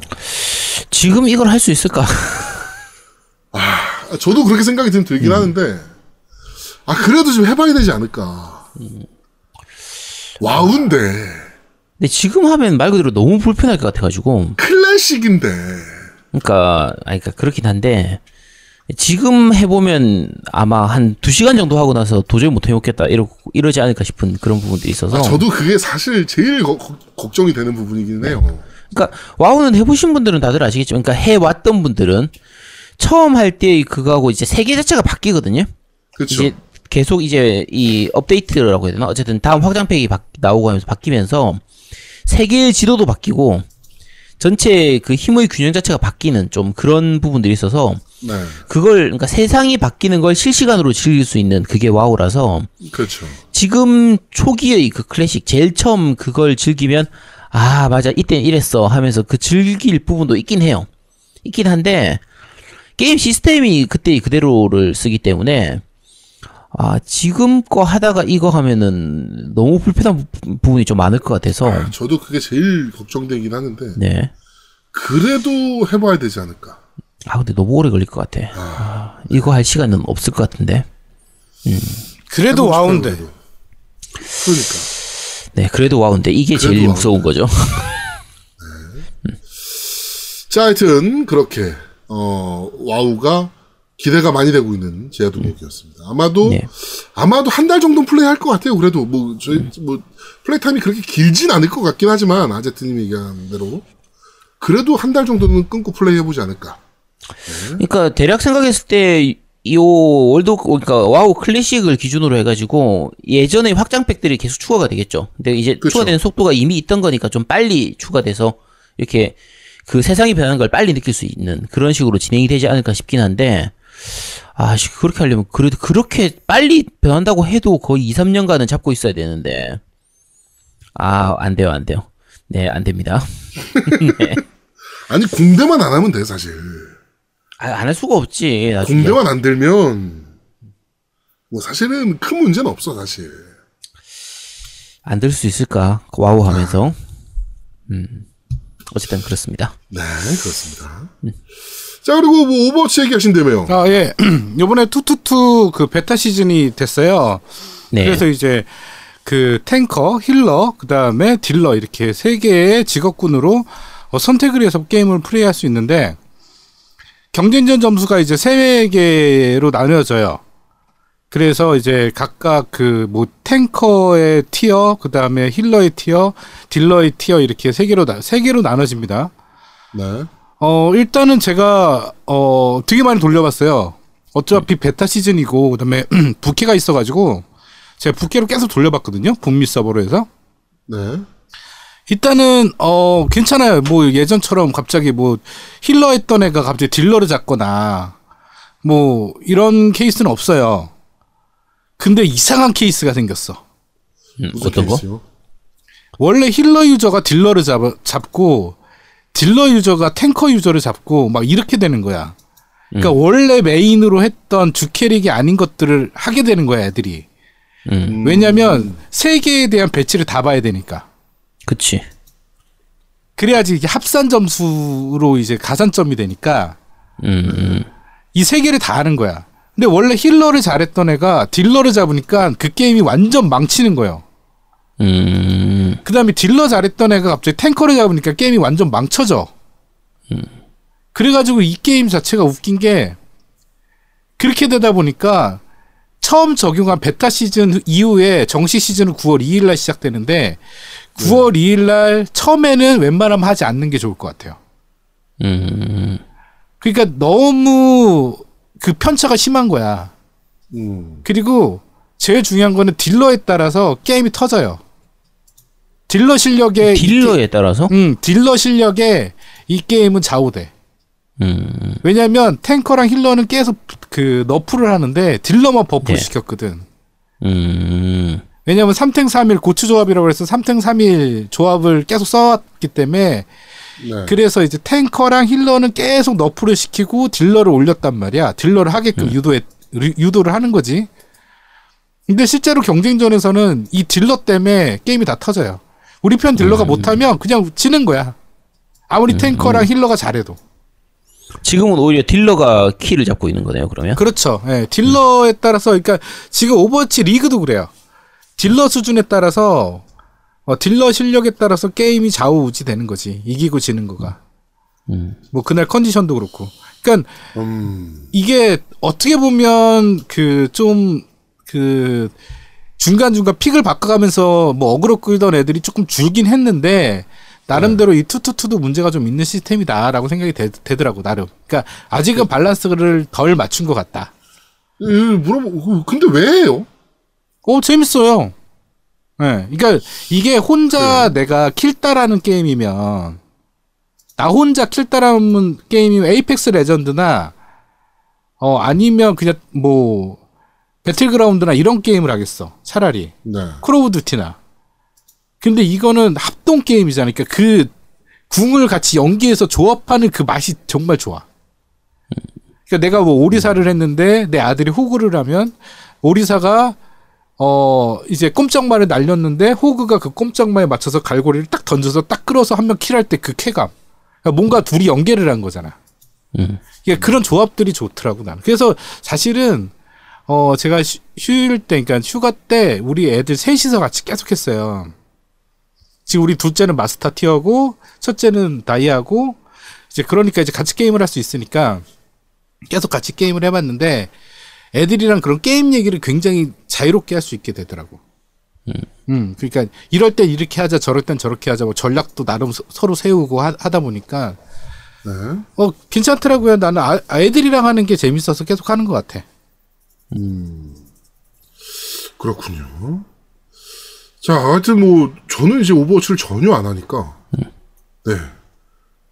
지금 이걸 할 수 있을까? 아, 저도 그렇게 생각이 좀 들긴 하는데 아 그래도 좀 해봐야 되지 않을까. 와우인데 근데 지금 하면 말 그대로 너무 불편할 것 같아가지고. 클래식인데 그러니까, 아니, 그러니까 그렇긴 한데, 지금 해보면 아마 한 두 시간 정도 하고 나서 도저히 못 해먹겠다, 이러, 이러지 않을까 싶은 그런 부분들이 있어서. 아, 저도 그게 사실 제일 거- 거- 걱정이 되는 부분이긴 해요. 그러니까 와우는 해보신 분들은 다들 아시겠지만, 그러니까 해왔던 분들은 처음 할 때 그거하고 이제 세계 자체가 바뀌거든요. 그렇죠. 이제 계속 이제 이 업데이트라고 해야 되나? 어쨌든 다음 확장팩이 바, 나오고 하면서 바뀌면서 세계의 지도도 바뀌고 전체 그 힘의 균형 자체가 바뀌는 좀 그런 부분들이 있어서 네, 그걸 그러니까 세상이 바뀌는 걸 실시간으로 즐길 수 있는 그게 와우라서 그렇죠. 지금 초기의 그 클래식 제일 처음 그걸 즐기면 아 맞아 이때는 이랬어 하면서 그 즐길 부분도 있긴 해요 있긴 한데 게임 시스템이 그때 그대로를 쓰기 때문에 아 지금 거 하다가 이거 하면은 너무 불편한 부- 부분이 좀 많을 것 같아서 아, 저도 그게 제일 걱정되긴 하는데 네. 그래도 해봐야 되지 않을까. 아 근데 너무 오래 걸릴 것 같아 아, 이거 할 시간은 없을 것 같은데 그래도 해보고 와우인데. 싶어요, 그래도. 그러니까. 네 그래도 와우인데 이게 그래도 제일 무서운 와우인데. 거죠 자, 하여튼 그렇게 어, 와우가 기대가 많이 되고 있는 제야동역이었습니다. 아마도 네. 아마도 한 달 정도 는 플레이할 것 같아요. 그래도 뭐 저희 뭐 플레이 타임이 그렇게 길진 않을 것 같긴 하지만 아제트님이 얘기한 대로 그래도 한 달 정도는 끊고 플레이 해보지 않을까. 그러니까 대략 생각했을 때 이 월드 그러니까 와우 클래식을 기준으로 해가지고 예전에 확장팩들이 계속 추가가 되겠죠. 근데 이제 그쵸. 추가되는 속도가 이미 있던 거니까 좀 빨리 추가돼서 이렇게 그 세상이 변하는 걸 빨리 느낄 수 있는 그런 식으로 진행이 되지 않을까 싶긴 한데 아 씨, 그렇게 하려면 그래도 그렇게 빨리 변한다고 해도 거의 2, 3년간은 잡고 있어야 되는데 아 안 돼요 안 돼요 네 안 됩니다 아니 공대만 안 하면 돼 사실. 아, 안할 수가 없지 나중에 공대만 안 들면 뭐 사실은 큰 문제는 없어 사실. 안될수 있을까? 와우 하면서. 음. 어쨌든 그렇습니다. 네 그렇습니다. 자 그리고 뭐 오버워치 얘기하신다며요. 아, 예. 요번에 two two two 그 베타 시즌이 됐어요. 네. 그래서 이제 그 탱커, healer, 그 다음에 딜러 이렇게 세 개의 직업군으로 어, 선택을 해서 게임을 플레이할 수 있는데 경쟁전 점수가 이제 세 개로 나뉘어져요. 그래서 이제 각각 그 뭐 탱커의 tier, 그 다음에 healer의 tier, 딜러의 tier 이렇게 세 개로 나, 세 개로 나눠집니다. 네. 어, 일단은 제가, 어, 되게 많이 돌려봤어요. 어차피 베타 시즌이고, 그 다음에 부캐가 있어가지고, 제가 부캐로 계속 돌려봤거든요. 북미 서버로 해서. 네. 일단은, 어, 괜찮아요. 뭐, 예전처럼 갑자기 뭐, healer 했던 애가 갑자기 딜러를 잡거나, 뭐, 이런 케이스는 없어요. 근데 이상한 케이스가 생겼어. 음, 어떤 거? 케이스요? 원래 healer 유저가 딜러를 잡, 잡고 딜러 유저가 탱커 유저를 잡고 막 이렇게 되는 거야. 그러니까 원래 메인으로 했던 주 캐릭이 아닌 것들을 하게 되는 거야, 애들이. 음, 왜냐면 세 개에 대한 배치를 다 봐야 되니까. 그치. 그래야지 이게 합산 점수로 이제 가산점이 되니까 음, 음. 이 세 개를 다 하는 거야. 근데 원래 healer를 잘했던 애가 딜러를 잡으니까 그 게임이 완전 망치는 거예요. 음, 그 다음에 딜러 잘했던 애가 갑자기 탱커를 잡으니까 게임이 완전 망쳐져. 그래가지고 이 게임 자체가 웃긴 게 그렇게 되다 보니까 처음 적용한 베타 시즌 이후에 정식 시즌은 9월 2일 날 시작되는데 9월 2일 날 처음에는 웬만하면 하지 않는 게 좋을 것 같아요. 음, 그러니까 너무 그 편차가 심한 거야. 음. 그리고 제일 중요한 거는 딜러에 따라서 게임이 터져요. 딜러 실력에 이 딜러에 따라서? 게- 음, 딜러 실력에 이 게임은 좌우돼. 음, 왜냐면 탱커랑 healer는 계속 그 nerf를 하는데 딜러만 buff를 네. 시켰거든. 음, 왜냐면 3탱 3힐 GOATS 조합이라고 해서 3탱 3힐 조합을 계속 써왔기 때문에 네. 그래서 이제 탱커랑 healer는 계속 nerf를 시키고 딜러를 올렸단 말이야. 딜러를 하게끔 유도해 유도를 하는 거지. 근데 실제로 경쟁전에서는 이 딜러 때문에 게임이 다 터져요. 우리 편 딜러가 못하면 그냥 지는 거야. 아무리 탱커랑 healer가 잘해도. 지금은 오히려 딜러가 키를 잡고 있는 거네요. 그러면. 그렇죠. 예, 딜러에 따라서 그러니까 지금 오버워치 리그도 그래요. 딜러 수준에 따라서 어, 딜러 실력에 따라서 게임이 좌우우지 되는 거지. 이기고 지는 거가. 음. 뭐 그날 컨디션도 그렇고. 그러니까 음, 이게 어떻게 보면 그 좀그 중간중간 pick을 바꿔가면서 뭐 어그로 끌던 애들이 조금 줄긴 했는데 나름대로 이 two two two도 문제가 좀 있는 시스템이다라고 생각이 되, 되더라고 나름. 그러니까 아직은 밸런스를 덜 맞춘 것 같다. 예, 물어보, 근데 왜 해요? 오 재밌어요. 예, 그러니까 이게 혼자 내가 kill 딸하는 게임이면 나 혼자 kill 딸하는 게임이면 에이펙스 레전드나 어 아니면 그냥 뭐 배틀그라운드나 이런 게임을 하겠어. 차라리 네. 콜 오브 듀티나. 근데 이거는 합동 게임이잖아. 그러니까 그 궁을 같이 연계해서 조합하는 그 맛이 정말 좋아. 그러니까 내가 뭐 오리사를 했는데 내 아들이 호구를 하면 오리사가 어 이제 꼼짝말을 날렸는데 호그가 그 꼼짝말에 맞춰서 갈고리를 딱 던져서 딱 끌어서 한 명 킬할 때 그 쾌감. 그러니까 뭔가 둘이 연계를 한 거잖아. 음. 그러니까 그런 조합들이 좋더라고 나는. 그래서 사실은 어 제가 휴- 휴일 때 그러니까 휴가 때 우리 애들 셋이서 같이 계속 했어요. 지금 우리 둘째는 마스터 티어고 첫째는 다이아고 이제 그러니까 이제 같이 게임을 할 수 있으니까 계속 같이 게임을 해봤는데 애들이랑 그런 게임 얘기를 굉장히 자유롭게 할 수 있게 되더라고. 음, 그러니까 이럴 땐 이렇게 하자, 저럴 땐 저렇게 하자, 뭐 전략도 나름 서- 서로 세우고 하, 다 보니까 네. 어 괜찮더라고요. 나는 아, 애들이랑 하는 게 재밌어서 계속 하는 것 같아. 그렇군요. 자, 하여튼 뭐 저는 이제 오버워치를 전혀 안 하니까 네.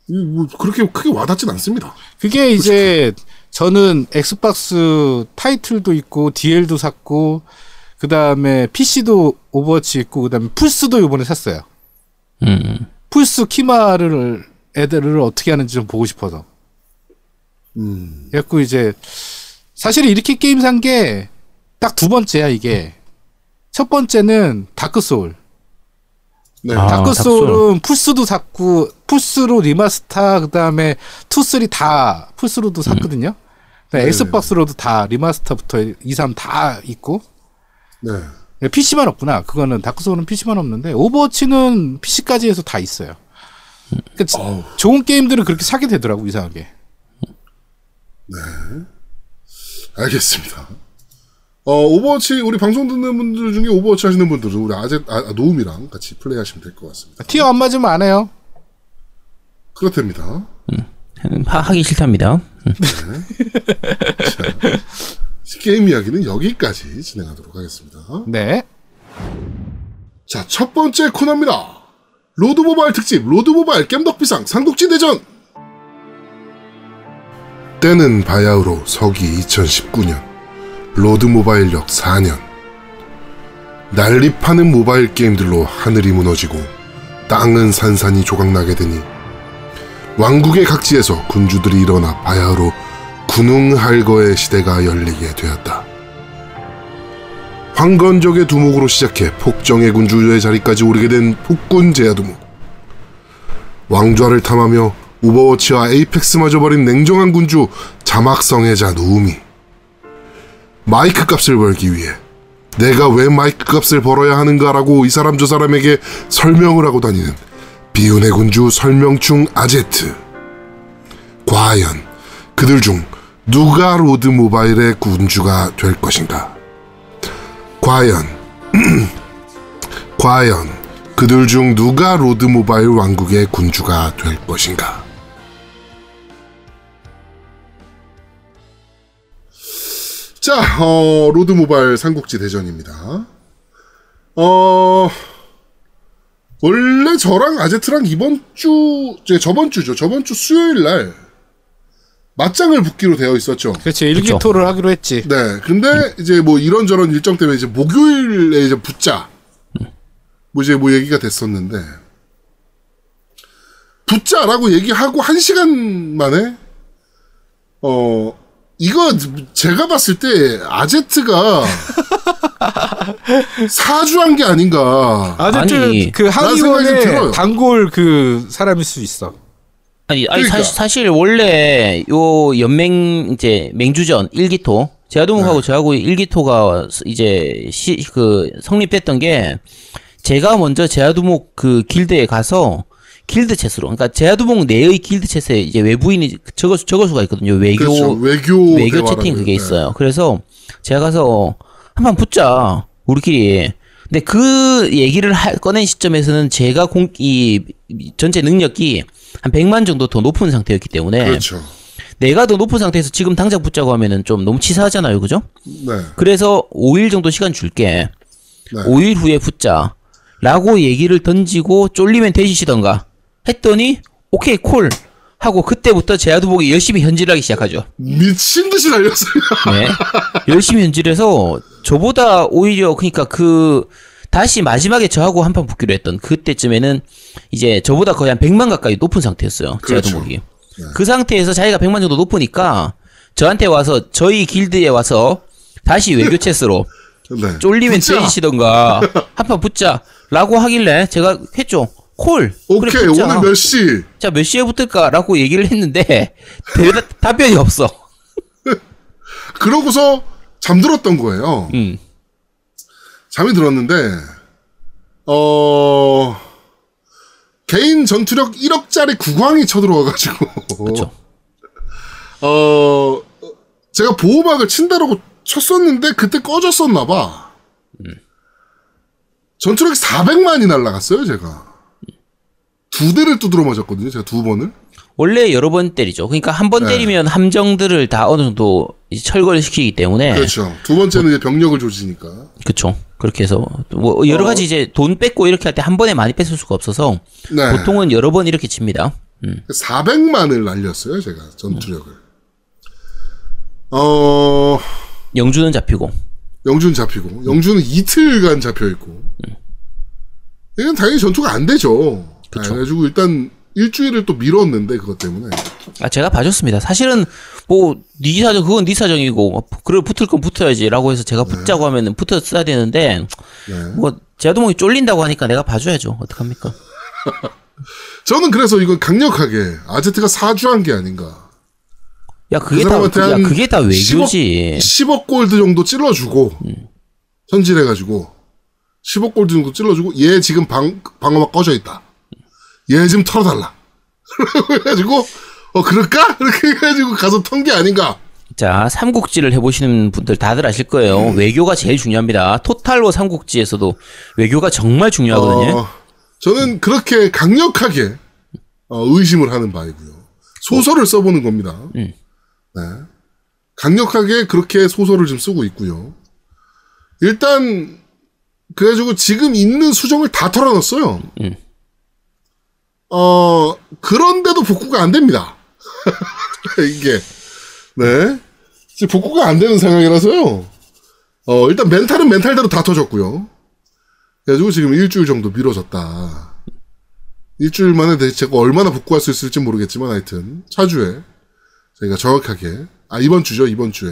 이뭐 그렇게 크게 와닿진 않습니다. 그게 이제 저는 엑스박스 타이틀도 있고 DL도 샀고 그 다음에 PC도 오버워치 있고 그 다음에 플스도 이번에 샀어요. 음. 플스 키마를 애들을 어떻게 하는지 좀 보고 싶어서. 음. 그래갖고 이제 사실 이렇게 게임 산 게 딱 두 번째야 이게. 첫 번째는 다크 소울. 네. 아. 다크 소울은 플스도 샀고 플스로 remaster 그다음에 2, 3다 플스로도 샀거든요. 그다음에 네. 엑스박스로도 다 remaster부터 2, 3 다 있고 네. PC만 없구나. 그거는 다크 소울은 PC만 없는데 오버워치는 PC까지 해서 다 있어요. 그러니까. 좋은 게임들은 그렇게 사게 되더라고 이상하게. 알겠습니다. 어, 오버워치 우리 방송 듣는 분들 중에 오버워치 하시는 분들은 우리 아재 아, 아, 노움이랑 같이 플레이 하시면 될 것 같습니다. tier 안 맞으면 안 해요. 그렇답니다. 하, 하기 싫답니다. 게임 이야기는 여기까지 진행하도록 하겠습니다. 네. 자, 첫 번째 코너입니다. 로드 모바일 특집, 로드 모바일 겜덕비상 삼국지 대전! 때는 바야흐로 서기 2019년, 로드 모바일역 4년. 난립하는 모바일 게임들로 하늘이 무너지고, 땅은 산산이 조각나게 되니, 왕국의 각지에서 군주들이 일어나 바야흐로 군웅할거의 시대가 열리게 되었다. 황건적의 두목으로 시작해 폭정의 군주의 자리까지 오르게 된 폭군 제야두목. 왕좌를 탐하며 오버워치와 에이펙스마저 버린 냉정한 군주 자막성애자 누우미. 마이크 값을 벌기 위해 내가 왜 마이크 값을 벌어야 하는가라고 이 사람 저 사람에게 설명을 하고 다니는 비운의 군주 설명충 아제트. 과연 그들 중 누가 로드 모바일의 군주가 될 것인가? 과연 과연 그들 중 누가 로드 모바일 왕국의 군주가 될 것인가? 자, 어, 로드 모바일 삼국지 대전입니다. 어, 원래 저랑 아제트랑 이번 주, 이제 저번 주죠. 저번 주 수요일 날 맞짱을 붙기로 되어 있었죠. 그렇지 일기토를 하기로 했지. 네. 근데 이제 뭐 이런저런 일정 때문에 이제 목요일에 이제 붙자. 뭐 이제 뭐 얘기가 됐었는데. 붙자라고 얘기하고 한 시간 만에, 어, 이거 제가 봤을 때 아제트가 사주한 게 아닌가. 아제트 아니, 그 들어요. 단골 그 사람일 수 있어. 아니, 아니 그러니까. 사실, 사실 원래 요 연맹 이제 맹주전 1기토 제아두목하고 네. 저하고 1기토가 이제 시, 그 성립됐던 게 제가 먼저 제아두목 그 길드에 가서 길드 채스로 그러니까 제아두목 내의 길드 채스에 이제 외부인이 적어 적어 수가 있거든요. 외교 그렇죠. 외교 외교 채팅 그게 해요. 있어요. 그래서 제가 가서 한 판 붙자 우리끼리. 근데 그 얘기를 할, 꺼낸 시점에서는 제가 공, 이, 이 전체 능력이 한 100만 정도 더 높은 상태였기 때문에 네. 그렇죠. 내가 더 높은 상태에서 지금 당장 붙자고 하면은 좀 너무 치사하잖아요. 그죠? 네. 그래서 5일 정도 시간 줄게. 네. 5일 후에 붙자. 라고 얘기를 던지고 쫄리면 되시던가 했더니 오케이 콜 하고 그때부터 제아두복이 열심히 현질을 하기 시작하죠. 미친 듯이 달렸어요. 네. 열심히 현질해서 저보다 오히려 그러니까 그 다시 마지막에 저하고 한 판 붙기로 했던 그때쯤에는 이제 저보다 거의 한 100만 가까이 높은 상태였어요. 그렇죠. 제아두목이. 그 상태에서 자기가 100만 정도 높으니까 저한테 와서 저희 길드에 와서 다시 외교 체스로 네. 쫄리면 붙자. 떼지시던가 한 판 붙자라고 하길래 제가 했죠. 콜. 오케이 그래. 오늘 몇 시? 자, 몇 시에 붙을까라고 얘기를 했는데 대답, 답변이 없어. 그러고서 잠들었던 거예요. 음. 잠이 들었는데 어 개인 전투력 1억짜리 국왕이 쳐들어와가지고 그렇죠. 어 제가 보호막을 친다라고 쳤었는데 그때 꺼졌었나 봐. 전투력이 400만이 날라갔어요 제가. 두 대를 두드러 맞았거든요 제가 두 번을. 원래 여러 번 때리죠. 그러니까 한번 네. 때리면 함정들을 다 어느 정도 철거를 시키기 때문에 그렇죠. 두 번째는 이제 병력을 조지니까. 그렇죠. 그렇게 해서 뭐 여러 가지 이제 돈 뺏고 이렇게 할 때 한 번에 많이 뺏을 수가 없어서 네. 보통은 여러 번 이렇게 칩니다. 음. 400만을 날렸어요 제가 전투력을. 어 영주는 잡히고 영준 잡히고 영준은 이틀간 잡혀 있고 이건 당연히 전투가 안 되죠. 그래가지고 일단 일주일을 또 미뤘는데 그것 때문에 아 제가 봐줬습니다. 사실은 뭐네 사정 그건 네 사정이고 그래 붙을 건 붙어야지라고 해서 제가 붙자고 하면은 붙었어야 되는데 네. 뭐 제아도목이 쫄린다고 하니까 내가 봐줘야죠. 어떡합니까? 저는 그래서 이건 강력하게 아제트가 사주한 게 아닌가. 야 그게 그다 사람한테 야한 그게 다 외교지. 10억 골드 정도 찔러주고 현질해가지고 10억 골드 정도 찔러주고 얘 지금 방 방어막 꺼져 있다. 얘 좀 털어달라. 그래가지고 어 그럴까 이렇게 해가지고 가서 턴 게 아닌가. 자, 삼국지를 해보시는 분들 다들 아실 거예요. 음. 외교가 제일 중요합니다. 토탈워 삼국지에서도 외교가 정말 중요하거든요. 어, 저는 그렇게 강력하게 어, 의심을 하는 바이고요. 소설을 써보는 겁니다. 음. 네. 강력하게 그렇게 소설을 좀 쓰고 있고요. 일단 그래가지고 지금 있는 수정을 다 털어놨어요. 음. 어 그런데도 복구가 안 됩니다. 이게 네 지금 복구가 안 되는 상황이라서요. 어 일단 멘탈은 멘탈대로 다 터졌고요. 그래가지고 지금 일주일 정도 미뤄졌다. 일주일 만에 대- 제가 얼마나 복구할 수 있을지 모르겠지만 하여튼 차주에 저희가 정확하게 아 이번 주죠 이번 주에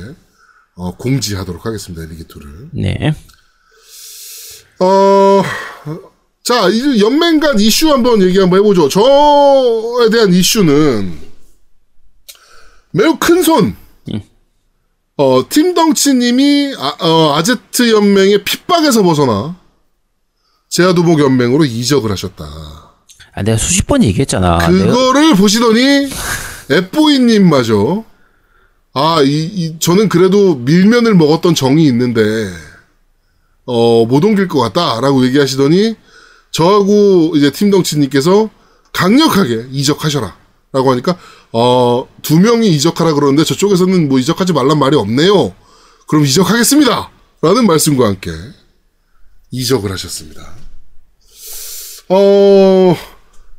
어, 공지하도록 하겠습니다 리기토를. 네. 어, 자, 이제 연맹 간 이슈 한번 얘기 한번 해보죠. 저에 대한 이슈는 매우 큰 손. 어, 팀덩치님이 아, 어, 아제트 연맹의 핍박에서 벗어나 제아도목 연맹으로 이적을 하셨다. 아, 내가 수십 번 얘기했잖아. 내가 그거를 보시더니 앱보이님마저 아, 이, 이, 저는 그래도 밀면을 먹었던 정이 있는데 어, 못 옮길 것 같다라고 얘기하시더니 저하고 이제 팀덩치님께서 강력하게 이적하셔라 라고 하니까 어, 두 명이 이적하라 그러는데 저쪽에서는 뭐 이적하지 말란 말이 없네요. 그럼 이적하겠습니다. 라는 말씀과 함께 이적을 하셨습니다. 어,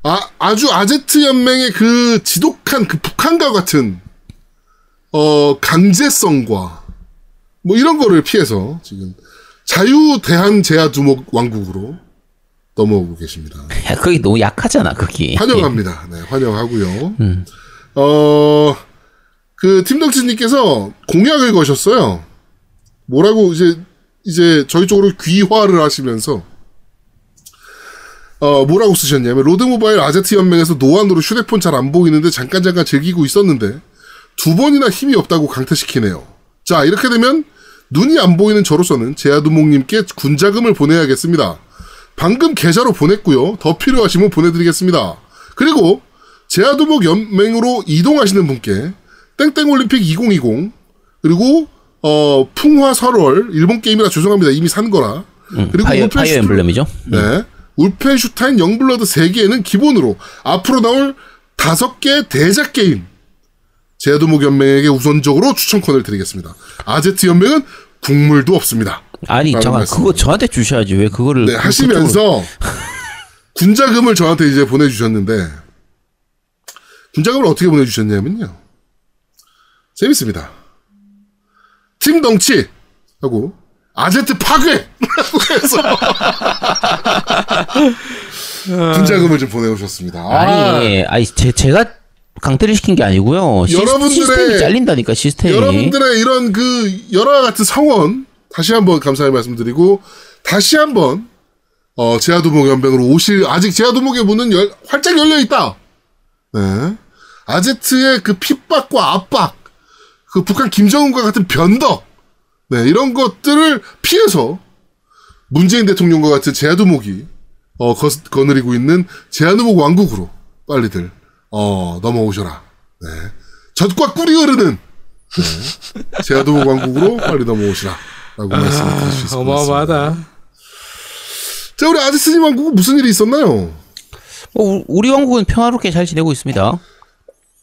아, 아주 아제트 연맹의 그 지독한 그 북한과 같은 어, 강제성과 뭐 이런 거를 피해서 지금 자유 대한 제야 두목 왕국으로 넘어오고 계십니다. 야, 거기 너무 약하잖아, 거기. 환영합니다. 네, 환영하고요. 음. 어, 그 팀덕지님께서 공약을 거셨어요. 뭐라고 이제 이제 저희 쪽으로 귀화를 하시면서 어, 뭐라고 쓰셨냐면, 로드모바일 아제트 연맹에서 노안으로 휴대폰 잘 안 보이는데 잠깐 잠깐 즐기고 있었는데, 두 번이나 힘이 없다고 강퇴시키네요. 자, 이렇게 되면, 눈이 안 보이는 저로서는 제아두목님께 군자금을 보내야겠습니다. 방금 계좌로 보냈고요. 더 필요하시면 보내드리겠습니다. 그리고, 제아두목 연맹으로 이동하시는 분께, 땡땡올림픽 2020, 그리고, 어, 풍화 설월, 일본 게임이라 죄송합니다. 이미 산 거라. 그리고 파이어, 울펜 파이어 엠블렘이죠. 네. 울펜슈타인 영블러드 3개에는 기본으로 앞으로 나올 5개 대작 게임 제아도목 연맹에게 우선적으로 추천권을 드리겠습니다. 아제트 연맹은 국물도 없습니다. 아니 라고 잠깐 그거 저한테 주셔야지 왜 그거를 네, 그- 하시면서 군자금을 저한테 이제 보내주셨는데 군자금을 어떻게 보내주셨냐면요. 재밌습니다. 팀 덩치 하고 아제트 파괴 해서 군자금을 좀 보내오셨습니다. 아, 아니 아니 제, 제가 강퇴를 시킨 게 아니고요. 시, 여러분들의- 시스템이 잘린다니까 시스템이. 여러분들의 이런 그 여러 같은 성원 다시 한번 감사의 말씀드리고 다시 한번 어 제아도목 연맹으로 오실 아직 제아도목의 문은 열, 활짝 열려 있다. 네. 아제트의 그 핍박과 압박, 그 북한 김정은과 같은 변덕, 네 이런 것들을 피해서 문재인 대통령과 같은 제아도목이 어 거, 거느리고 있는 제아도목 왕국으로 빨리들 어 넘어오셔라. 네. 젖과 꿀이 흐르는 네. 제아도목 왕국으로 빨리 넘어오시라. 라고 말씀을 드릴 수 같습니다. 어마어마하다. 자, 우리 아제스님 왕국은 무슨 일이 있었나요? 뭐 우- 우리 왕국은 평화롭게 잘 지내고 있습니다.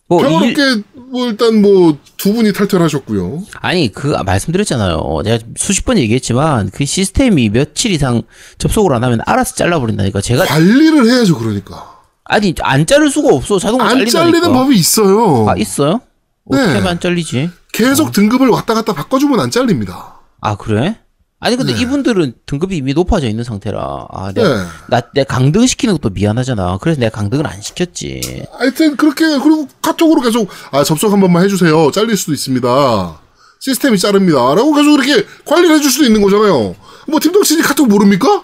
뭐 일- 평화롭게, 뭐, 일단 뭐, 두 분이 탈퇴하셨고요. 아니 그 아, 말씀드렸잖아요. 내가 수십 번 얘기했지만 그 시스템이 며칠 이상 접속을 안 하면 알아서 잘라버린다니까. 제가 관리를 해야죠, 그러니까. 아니 안 자를 수가 없어. 자동으로 안 잘린다니까. 잘리는 법이 있어요. 아 있어요? 어떻게 네. 하면 안 잘리지? 계속 등급을 왔다 갔다 바꿔주면 안 잘립니다. 아 그래? 아니 근데 이분들은 등급이 이미 높아져 있는 상태라. 아 내가 네. 나 내가 강등 시키는 것도 미안하잖아. 그래서 내가 강등을 안 시켰지. 하여튼, 그렇게, 그리고 카톡으로 계속, 아, 접속 한 번만 해주세요. 잘릴 수도 있습니다. 시스템이 자릅니다. 라고 계속 이렇게 관리를 해줄 수도 있는 거잖아요. 뭐, 팀덕신이 카톡 모릅니까?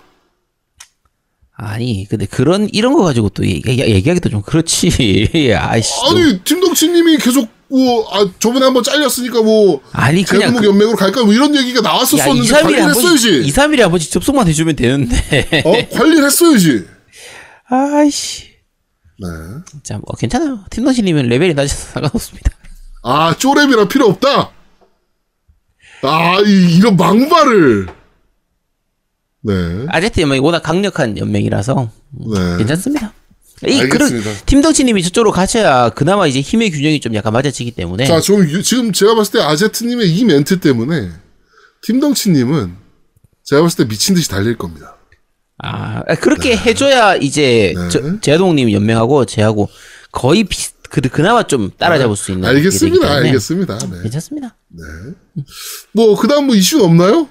아니 근데 그런 이런 거 가지고 또 얘기, 얘기하기도 좀 그렇지. 아이씨. 또. 아니, 팀덕신님이 계속, 뭐, 아, 저번에 한번 잘렸으니까 뭐, 아니 그냥 제도목 그, 연맹으로 갈까? 뭐 이런 얘기가 야 2, 나왔었었는데 3일에 관리를 한 번씩 했어야지. 2, 3일에 한 번씩 접속만 해주면 되는데. 어? 관리를 했어야지. 아이씨. 네. 자, 뭐 괜찮아요. 팀덩신이면 레벨이 낮아서 상관없습니다. 아, 쪼랩이라 필요 없다? 아, 이, 이런 망발을. 네. 아제트 연맹이 워낙 강력한 연맹이라서 네. 괜찮습니다. 이 알겠습니다. 그런 팀덩치님이 저쪽으로 가셔야 그나마 이제 힘의 균형이 좀 약간 맞아지기 때문에 자, 지금, 유- 지금 제가 봤을 때 아제트님의 이 멘트 때문에 팀덩치님은 제가 봤을 때 미친 듯이 달릴 겁니다. 아 그렇게 해줘야 이제 네. 저, 제아동님 연맹하고 제하고 거의 비슷 그 그나마 좀 따라잡을 수 있는 알겠습니다. 알겠습니다. 네. 괜찮습니다. 뭐, 그 다음 뭐 이슈 없나요?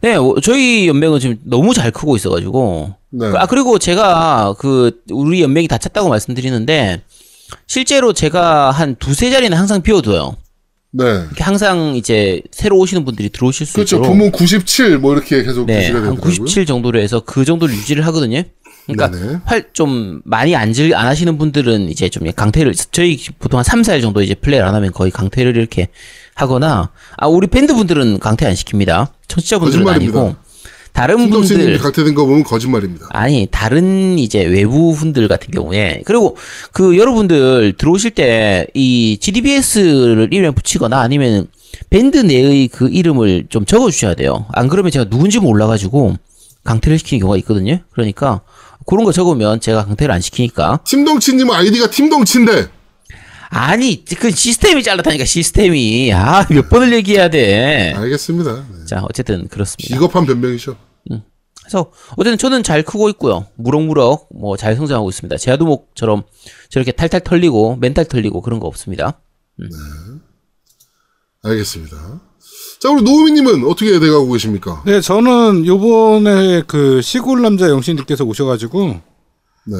네, 어, 저희 연맹은 지금 너무 잘 크고 있어가지고. 네. 아, 그리고 제가 그, 우리 연맹이 다 찼다고 말씀드리는데, 실제로 제가 한 두세 자리는 항상 비워둬요. 네. 항상 이제 새로 오시는 분들이 들어오실 수 그렇죠. 있도록. 부문 97, 뭐 이렇게 계속 네, 유지가 한 되더라고요. 97 정도로 해서 그 정도를 유지를 하거든요. 그러니까. 활 좀 많이 안질 안 하시는 분들은 이제 좀 강퇴를 저희 보통 한 3, 4일 정도 이제 플레이를 안 하면 거의 강퇴를 이렇게 하거나 아 우리 밴드 분들은 강퇴 안 시킵니다. 청취자분들은. 아니고 다른 분들 강퇴된 거 보면 거짓말입니다. 아니 다른 이제 외부 분들 같은 경우에 그리고 그 여러분들 들어오실 때 이 GDBS를 이름에 붙이거나 아니면 밴드 내의 그 이름을 좀 적어 주셔야 돼요. 안 그러면 제가 누군지 몰라 가지고 강퇴를 시키는 경우가 있거든요. 그러니까 그런 거 적으면 제가 강퇴를 안 시키니까 팀덩치님 아이디가 팀덩치인데 아니 그 시스템이 잘랐다니까 시스템이 아 몇 번을 얘기해야 돼. 알겠습니다. 네. 자 어쨌든 그렇습니다. 비겁한 변명이죠. 그래서 어쨌든 저는 잘 크고 있고요. 무럭무럭 뭐 잘 성장하고 있습니다. 제아두목처럼 저렇게 탈탈 털리고 멘탈 털리고 그런 거 없습니다. 알겠습니다. 자, 우리 노우미님은 어떻게 돼가고 계십니까? 네, 저는 요번에 그 시골 남자 영신님께서 오셔가지고 네.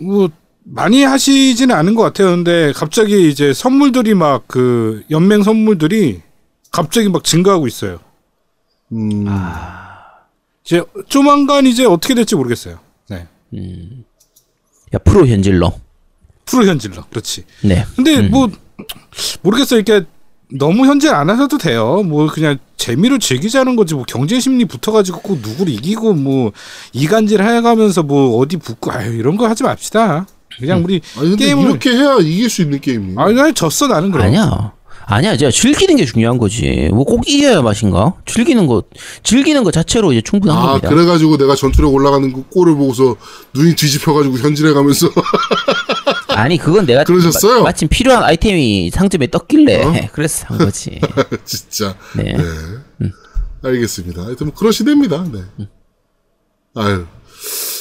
뭐 많이 하시지는 않은 것 같아요. 근데 갑자기 이제 선물들이 막 그 연맹 선물들이 갑자기 막 증가하고 있어요. 음, 이제 조만간 이제 어떻게 될지 모르겠어요. 네. 야 프로 현질러. 프로 현질러. 그렇지. 네. 근데 뭐 모르겠어요. 이렇게 너무 현질 안 하셔도 돼요. 뭐 그냥 재미로 즐기자는 거지. 뭐 경쟁 심리 붙어가지고 꼭 누구를 이기고 뭐 이간질 해가면서 뭐 어디 붙고 아유 이런 거 하지 맙시다. 그냥 우리 아니 근데 게임을 이렇게 해야 이길 수 있는 게임이에요. 아니 나 졌어 나는 그럼. 아니야. 아니야, 제가 즐기는 게 중요한 거지. 뭐 꼭 이겨야 맛인가? 즐기는 거, 즐기는 거 자체로 이제 충분한 아, 겁니다. 그래가지고 내가 전투력 올라가는 그 꼴을 보고서 눈이 뒤집혀가지고 현질해 가면서 아니, 그건 내가 그러셨어요? 마, 침 필요한 아이템이 상점에 떴길래 그래서 산 거지. 진짜. 네. 네. 알겠습니다. 하여튼 뭐 그러시답니다. 네. 아유.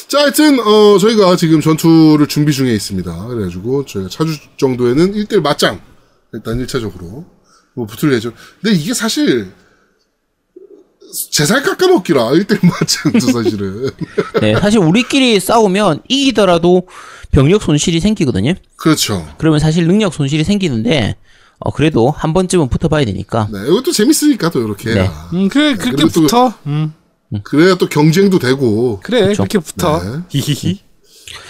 자, 하여튼 어 저희가 지금 전투를 준비 중에 있습니다. 그래가지고 저희가 차주 정도에는 1대1 맞짱 일단 1차적으로 뭐 붙을 예정. 근데 이게 사실 제살 깎아먹기라 1대1 맞짱도 사실은. 네, 사실 우리끼리 싸우면 이기더라도 병력 손실이 생기거든요. 그렇죠. 그러면 사실 능력 손실이 생기는데, 어, 그래도 한 번쯤은 붙어봐야 되니까. 네, 이것도 재밌으니까 또 이렇게 네. 음 그래 그렇게 붙어. 음 그래야 또 경쟁도 되고. 그래. 그렇게 붙어. 네. 히히히.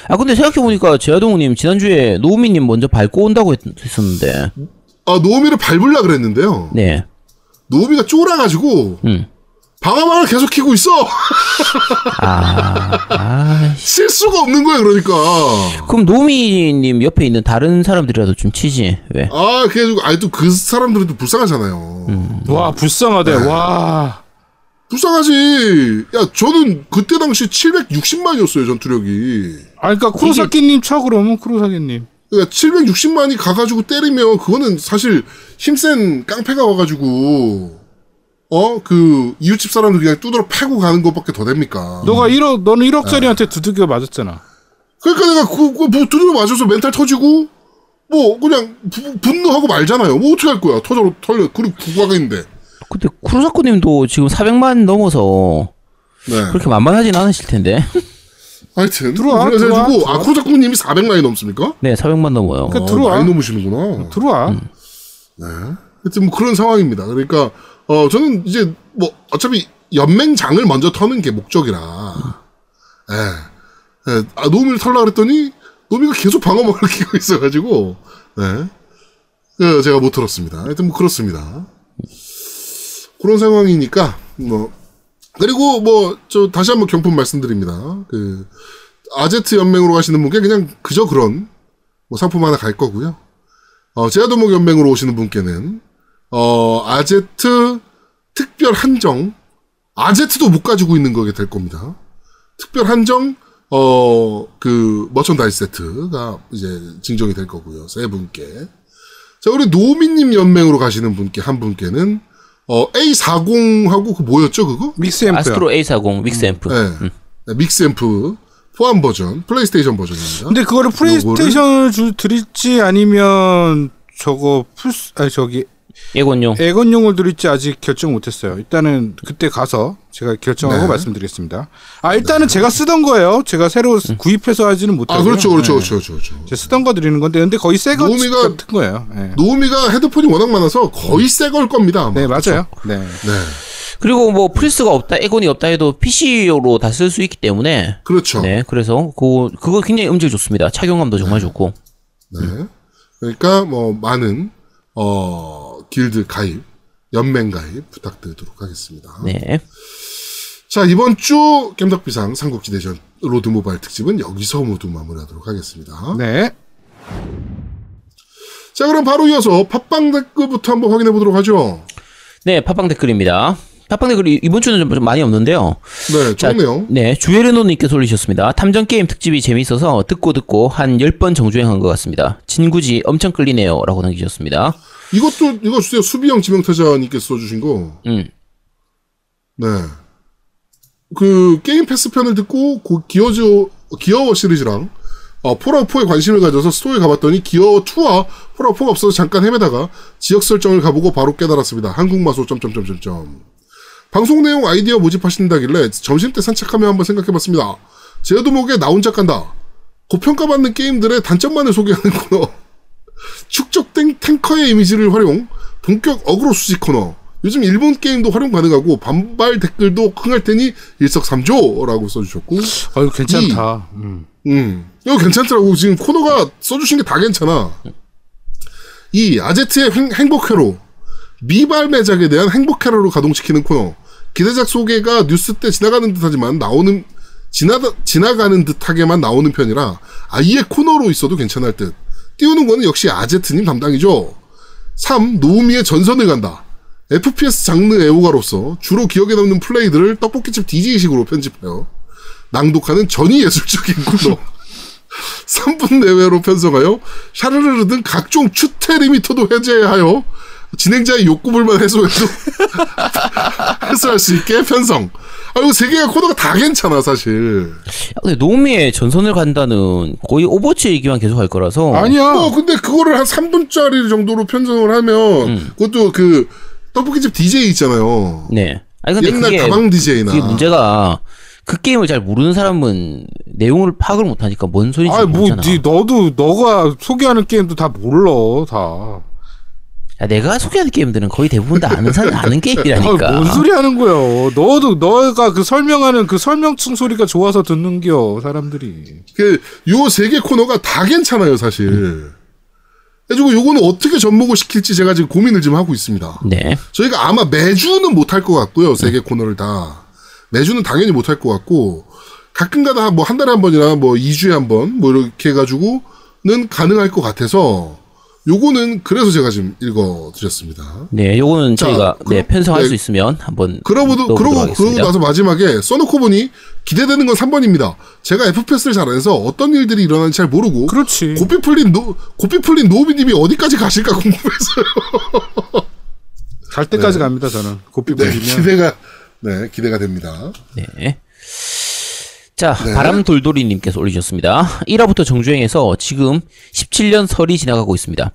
아, 근데 생각해보니까 제아동우님 지난주에 노우미님 먼저 밟고 온다고 했, 었는데 아, 노우미를 밟으려 그랬는데요. 네. 노우미가 쫄아가지고 음. 방어망을 계속 키고 있어. 아, 아, 쓸 수가 없는 거야, 그러니까. 그럼 노우미님 옆에 있는 다른 사람들이라도 좀 치지. 왜? 아, 그래가지고, 아니, 또그 사람들은 또 불쌍하잖아요. 음. 와 불쌍하대. 와. 불쌍하지. 야, 저는 그때 당시 760만이었어요, 전투력이. 아 그러니까 쿠로사키님 쳐 그러면 쿠로사키님. 그러니까 760만이 가가지고 때리면, 그거는 사실 힘센 깡패가 와가지고, 어? 그, 이웃집 사람들 그냥 두드러 패고 가는 것밖에 더 됩니까? 너가 1억 너는 1억짜리한테 두들겨 맞았잖아. 그러니까 내가 그, 그, 뭐, 두드려 맞아서 멘탈 터지고, 뭐, 그냥, 부- 분노하고 말잖아요. 뭐, 어떻게 할 거야? 터져, 털려. 그리고 국가가 있는데. 근데 쿠로사코님도 지금 400만 넘어서 네. 그렇게 만만하진 않으실 텐데. 하여튼. 들어와, 그래가지고, 들어와, 아, 코자꾸님이 400만이 넘습니까? 네, 400만 넘어요. 그- 아, 들어와. 많이 넘으시는구나. 들어와. 하여튼 뭐 그런 상황입니다. 그러니까, 어, 저는 이제, 뭐, 어차피 연맹장을 먼저 터는 게 목적이라. 예. 예. 아, 노미를 털라 그랬더니, 노미가 계속 방어막을 끼고 있어가지고, 예. 그 제가 못 들었습니다. 하여튼 뭐 그렇습니다. 그런 상황이니까, 뭐, 그리고 뭐, 저 다시 한번 경품 말씀드립니다. 그, 아제트 연맹으로 가시는 분께 그냥 그저 그런, 뭐 상품 하나 갈 거고요. 어, 제아두목 연맹으로 오시는 분께는, 어, 아제트 특별 한정, 아제트도 못 가지고 있는 거게 될 겁니다. 특별 한정, 어, 그, merchandise 세트가 이제 증정이 될 거고요. 세 분께. 자, 우리 노미님 연맹으로 가시는 분께, 한 분께는, 어, A40하고 그 뭐였죠, 그거? 믹스 앰프요. 아스트로 A40 믹스앰프. 네. 네, 믹스 앰프 포함 버전, 플레이스테이션 버전입니다. 근데 그거를 플레이스테이션을 주, 드릴지 아니면 저거 플스 아니 저기 엑원용. 엑원용을 드릴지 아직 결정 못했어요. 일단은 그때 가서 제가 결정하고 네. 말씀드리겠습니다. 아 일단은 제가 쓰던 거예요. 제가 새로 구입해서 하지는 못하고. 아, 그렇죠, 그렇죠, 그렇죠, 그렇죠. 그렇죠. 제가 쓰던 거 드리는 건데 근데 거의 새거 같은 거예요. 네, 노미가 헤드폰이 워낙 많아서 거의 새 걸 겁니다. 아마. 네 맞아요. 네. 네. 그리고 뭐 플스가 없다, 엑원이 없다 해도 PC로 다 쓸 수 있기 때문에. 그렇죠. 네, 그래서 그거 그거 굉장히 음질 좋습니다. 착용감도 정말 좋고. 네. 그러니까 뭐 많은 어 길드 가입, 연맹 가입 부탁드리도록 하겠습니다. 네. 자 이번 주 겜덕비상 삼국지 대전 로드 모바일 특집은 여기서 모두 마무리하도록 하겠습니다. 네. 자 그럼 바로 이어서 팟빵 댓글부터 한번 확인해 보도록 하죠. 네, 팟빵 댓글입니다. 팟빵 댓글이 이번 주는 좀, 좀 많이 없는데요. 네, 자, 좋네요. 네, 주에르노님께서 올리셨습니다. 탐정 게임 특집이 재미있어서 듣고 듣고 한 10번 정주행한 것 같습니다. 진구지 엄청 끌리네요. 라고 남기셨습니다. 이것도 이거 주세요. 수비형 지명타자님께서 써주신 거. 음. 네. 그 게임 패스 편을 듣고 그 기어즈 기어워 시리즈랑 어, 폴아웃 4에 관심을 가져서 스토어에 가봤더니 기어워 2와 폴아웃 4가 없어서 잠깐 헤매다가 지역 설정을 가보고 바로 깨달았습니다. 한국 마소 점점점점점. 방송 내용 아이디어 모집하신다길래 점심 때 산책하며 한번 생각해봤습니다. 제아동의 나 혼자 깐다. 고평가받는 게임들의 단점만을 소개하는 코너. 축적된 탱커의 이미지를 활용, 본격 어그로 수집 코너, 요즘 일본 게임도 활용 가능하고 반발 댓글도 흥할 테니 일석삼조라고 써주셨고 아유 괜찮다. 음. 음, 이거 괜찮더라고. 지금 코너가 써주신 게 다 괜찮아. 이 아제트의 행, 행복회로 미발 매작에 대한 행복회로로 가동시키는 코너. 기대작 소개가 뉴스 때 지나가는 듯하지만 나오는 지나다 지나가는 듯하게만 나오는 편이라 아예 코너로 있어도 괜찮을 듯. 띄우는 거는 역시 아제트님 담당이죠. 3. 노우미의 전선을 간다. FPS 장르 애호가로서 주로 기억에 남는 플레이들을 떡볶이집 DJ식으로 편집하여 낭독하는 전위 예술적인 코너. 3분 내외로 편성하여 샤르르르 등 각종 추태 리미터도 해제하여 진행자의 욕구불만 해소해도 해소할 수 있게 편성. 아, 이거 세 개가 코너가 다 괜찮아, 사실. 야, 근데 노미의 전선을 간다는 거의 오버워치 얘기만 계속 할 거라서 아니야. 어, 근데 그거를 한 3분짜리 정도로 편성을 하면, 음. 그것도 그, 떡볶이집 DJ 있잖아요. 네. 아니 근데 옛날 그게 가방 DJ나. 그게 문제가 그 게임을 잘 모르는 사람은 내용을 파악을 못 하니까 뭔 소리인지 아니 뭐 모르잖아. 니, 너도 너가 소개하는 게임도 다 몰라 다. 야, 내가 소개하는 게임들은 거의 대부분 다 아는 사람 아는 아, 게임이라니까. 뭔 소리 하는 거야? 너도 너가 그 설명하는 그 설명충 소리가 좋아서 듣는겨 사람들이. 그, 요 세 개 코너가 다 괜찮아요, 사실. 그래가지고 요거는 어떻게 접목을 시킬지 제가 지금 고민을 좀 하고 있습니다. 네. 저희가 아마 매주는 못할 것 같고요. 세 개 코너를 다. 매주는 당연히 못할 것 같고, 가끔가다 뭐 한 달에 한 번이나 뭐 2 주에 한 번, 뭐 이렇게 해가지고는 가능할 것 같아서, 요거는 그래서 제가 지금 읽어드렸습니다. 네, 요거는 자, 저희가 네, 그럼- 편성할 네. 수 있으면 한번 그러고, 그러고, 하겠습니다. 그러고 나서 마지막에 써놓고 보니 기대되는 건 3번입니다. 제가 FPS를 잘 안 해서 어떤 일들이 일어나는지 잘 모르고, 그렇지. 고삐 풀린 노, 고삐 풀린 노우미님이 어디까지 가실까 궁금해서요. 갈 때까지 갑니다 저는. 고삐 네, 불리면. 기대가, 네, 기대가 됩니다. 네. 자, 네. 바람돌돌이님께서 올리셨습니다. 1화부터 정주행해서 지금 17년 설이 지나가고 있습니다.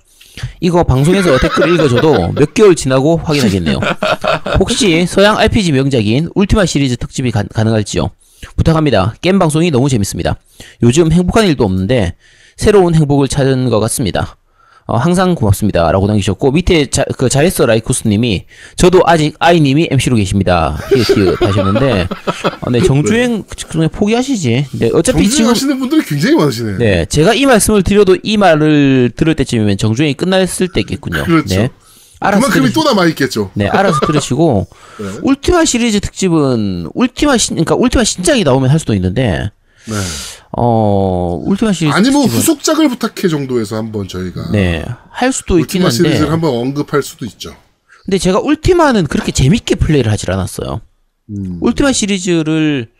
이거 방송에서 댓글 읽어줘도 몇 개월 지나고 확인하겠네요. 혹시 서양 RPG 명작인 울티마 시리즈 특집이 가, 가능할지요? 부탁합니다. 게임 방송이 너무 재밌습니다. 요즘 행복한 일도 없는데 새로운 행복을 찾은 것 같습니다. 어, 항상 고맙습니다. 라고 남기셨고, 밑에 자, 그 잘했어 라이쿠스님이, 저도 아직 아이님이 MC로 계십니다. 히읗 히읗 하셨는데, 어, 네, 정주행, 그냥 포기하시지. 네, 어차피 정주행 지금, 하시는 분들이 굉장히 많으시네요. 네, 제가 이 말씀을 드려도 이 말을 들을 때쯤이면 정주행이 끝났을 때겠군요. 그렇죠. 네. 알아서 그만큼이 들으시, 또 남아있겠죠. 네, 알아서 들으시고, 네. 울티마 시리즈 특집은, 울티마 신, 그러니까 울티마 신작이 나오면 할 수도 있는데, 네. 어, 울티마 시리즈. 아니면 특집은, 후속작을 부탁해 정도에서 한번 저희가 네, 할 수도 있긴 울티마 한데. 시리즈를 한번 언급할 수도 있죠. 근데 제가 울티마는 그렇게 재밌게 플레이를 하질 않았어요. 음. 울티마 시리즈를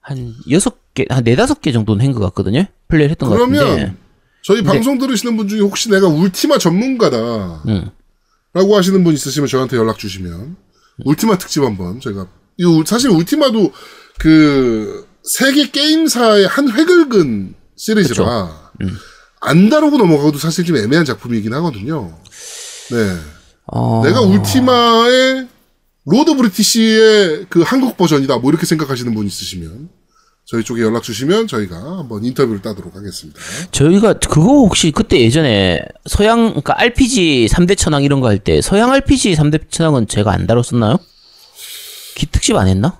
한 여섯 개, 한 네다섯 개 정도는 한 것 같거든요. 플레이를 했던 것 같은데. 그러면 저희 방송 들으시는 분 중에 혹시 내가 울티마 전문가다 음. 라고 하시는 분 있으시면 저한테 연락 주시면 울티마 특집 한번 저희가 이 울- 사실 울티마도 그 세계 게임사의 한 획을 그은 시리즈라 음. 안 다루고 넘어가도 사실 좀 애매한 작품이긴 하거든요. 네. 어, 내가 울티마의 로드 브리티시의 그 한국 버전이다. 뭐 이렇게 생각하시는 분 있으시면 저희 쪽에 연락 주시면 저희가 한번 인터뷰를 따도록 하겠습니다. 저희가 그거 혹시 그때 예전에 서양, 그러니까 RPG 3대 천왕 이런 거 할 때 서양 RPG 3대 천왕은 제가 안 다뤘었나요? 기 특집 안 했나?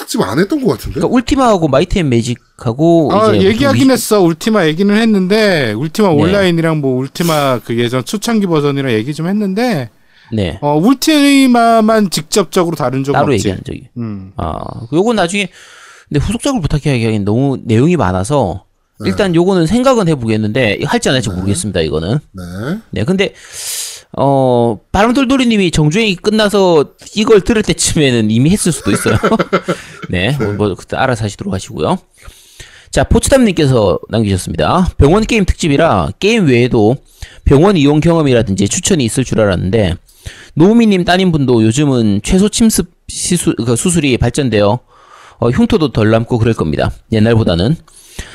특집 안 했던 것 같은데. 그러니까 울티마하고 마이트 앤 매직하고 아 얘기하긴 무슨 했어. 울티마 얘기는 했는데 울티마 네. 온라인이랑 뭐 울티마 그 예전 초창기 버전이랑 얘기 좀 했는데 네. 어 울티마만 직접적으로 다룬 적은 따로 없지. 얘기한 적이. 음. 아, 요건 나중에 근데 후속작을 부탁하기에는 너무 내용이 많아서 일단 요거는 생각은 해보겠는데 할지 안 할지 모르겠습니다. 이거는. 네. 네, 근데 어 바람돌돌이님이 정주행이 끝나서 이걸 들을 때쯤에는 이미 했을 수도 있어요. 네, 뭐, 뭐 그때 알아서 하시도록 하시고요. 자, 포츠담님께서 남기셨습니다. 병원 게임 특집이라 게임 외에도 병원 이용 경험이라든지 추천이 있을 줄 알았는데 노우미님 따님분도 요즘은 최소 침습 시수, 그 수술이 발전되어 어, 흉터도 덜 남고 그럴 겁니다. 옛날보다는.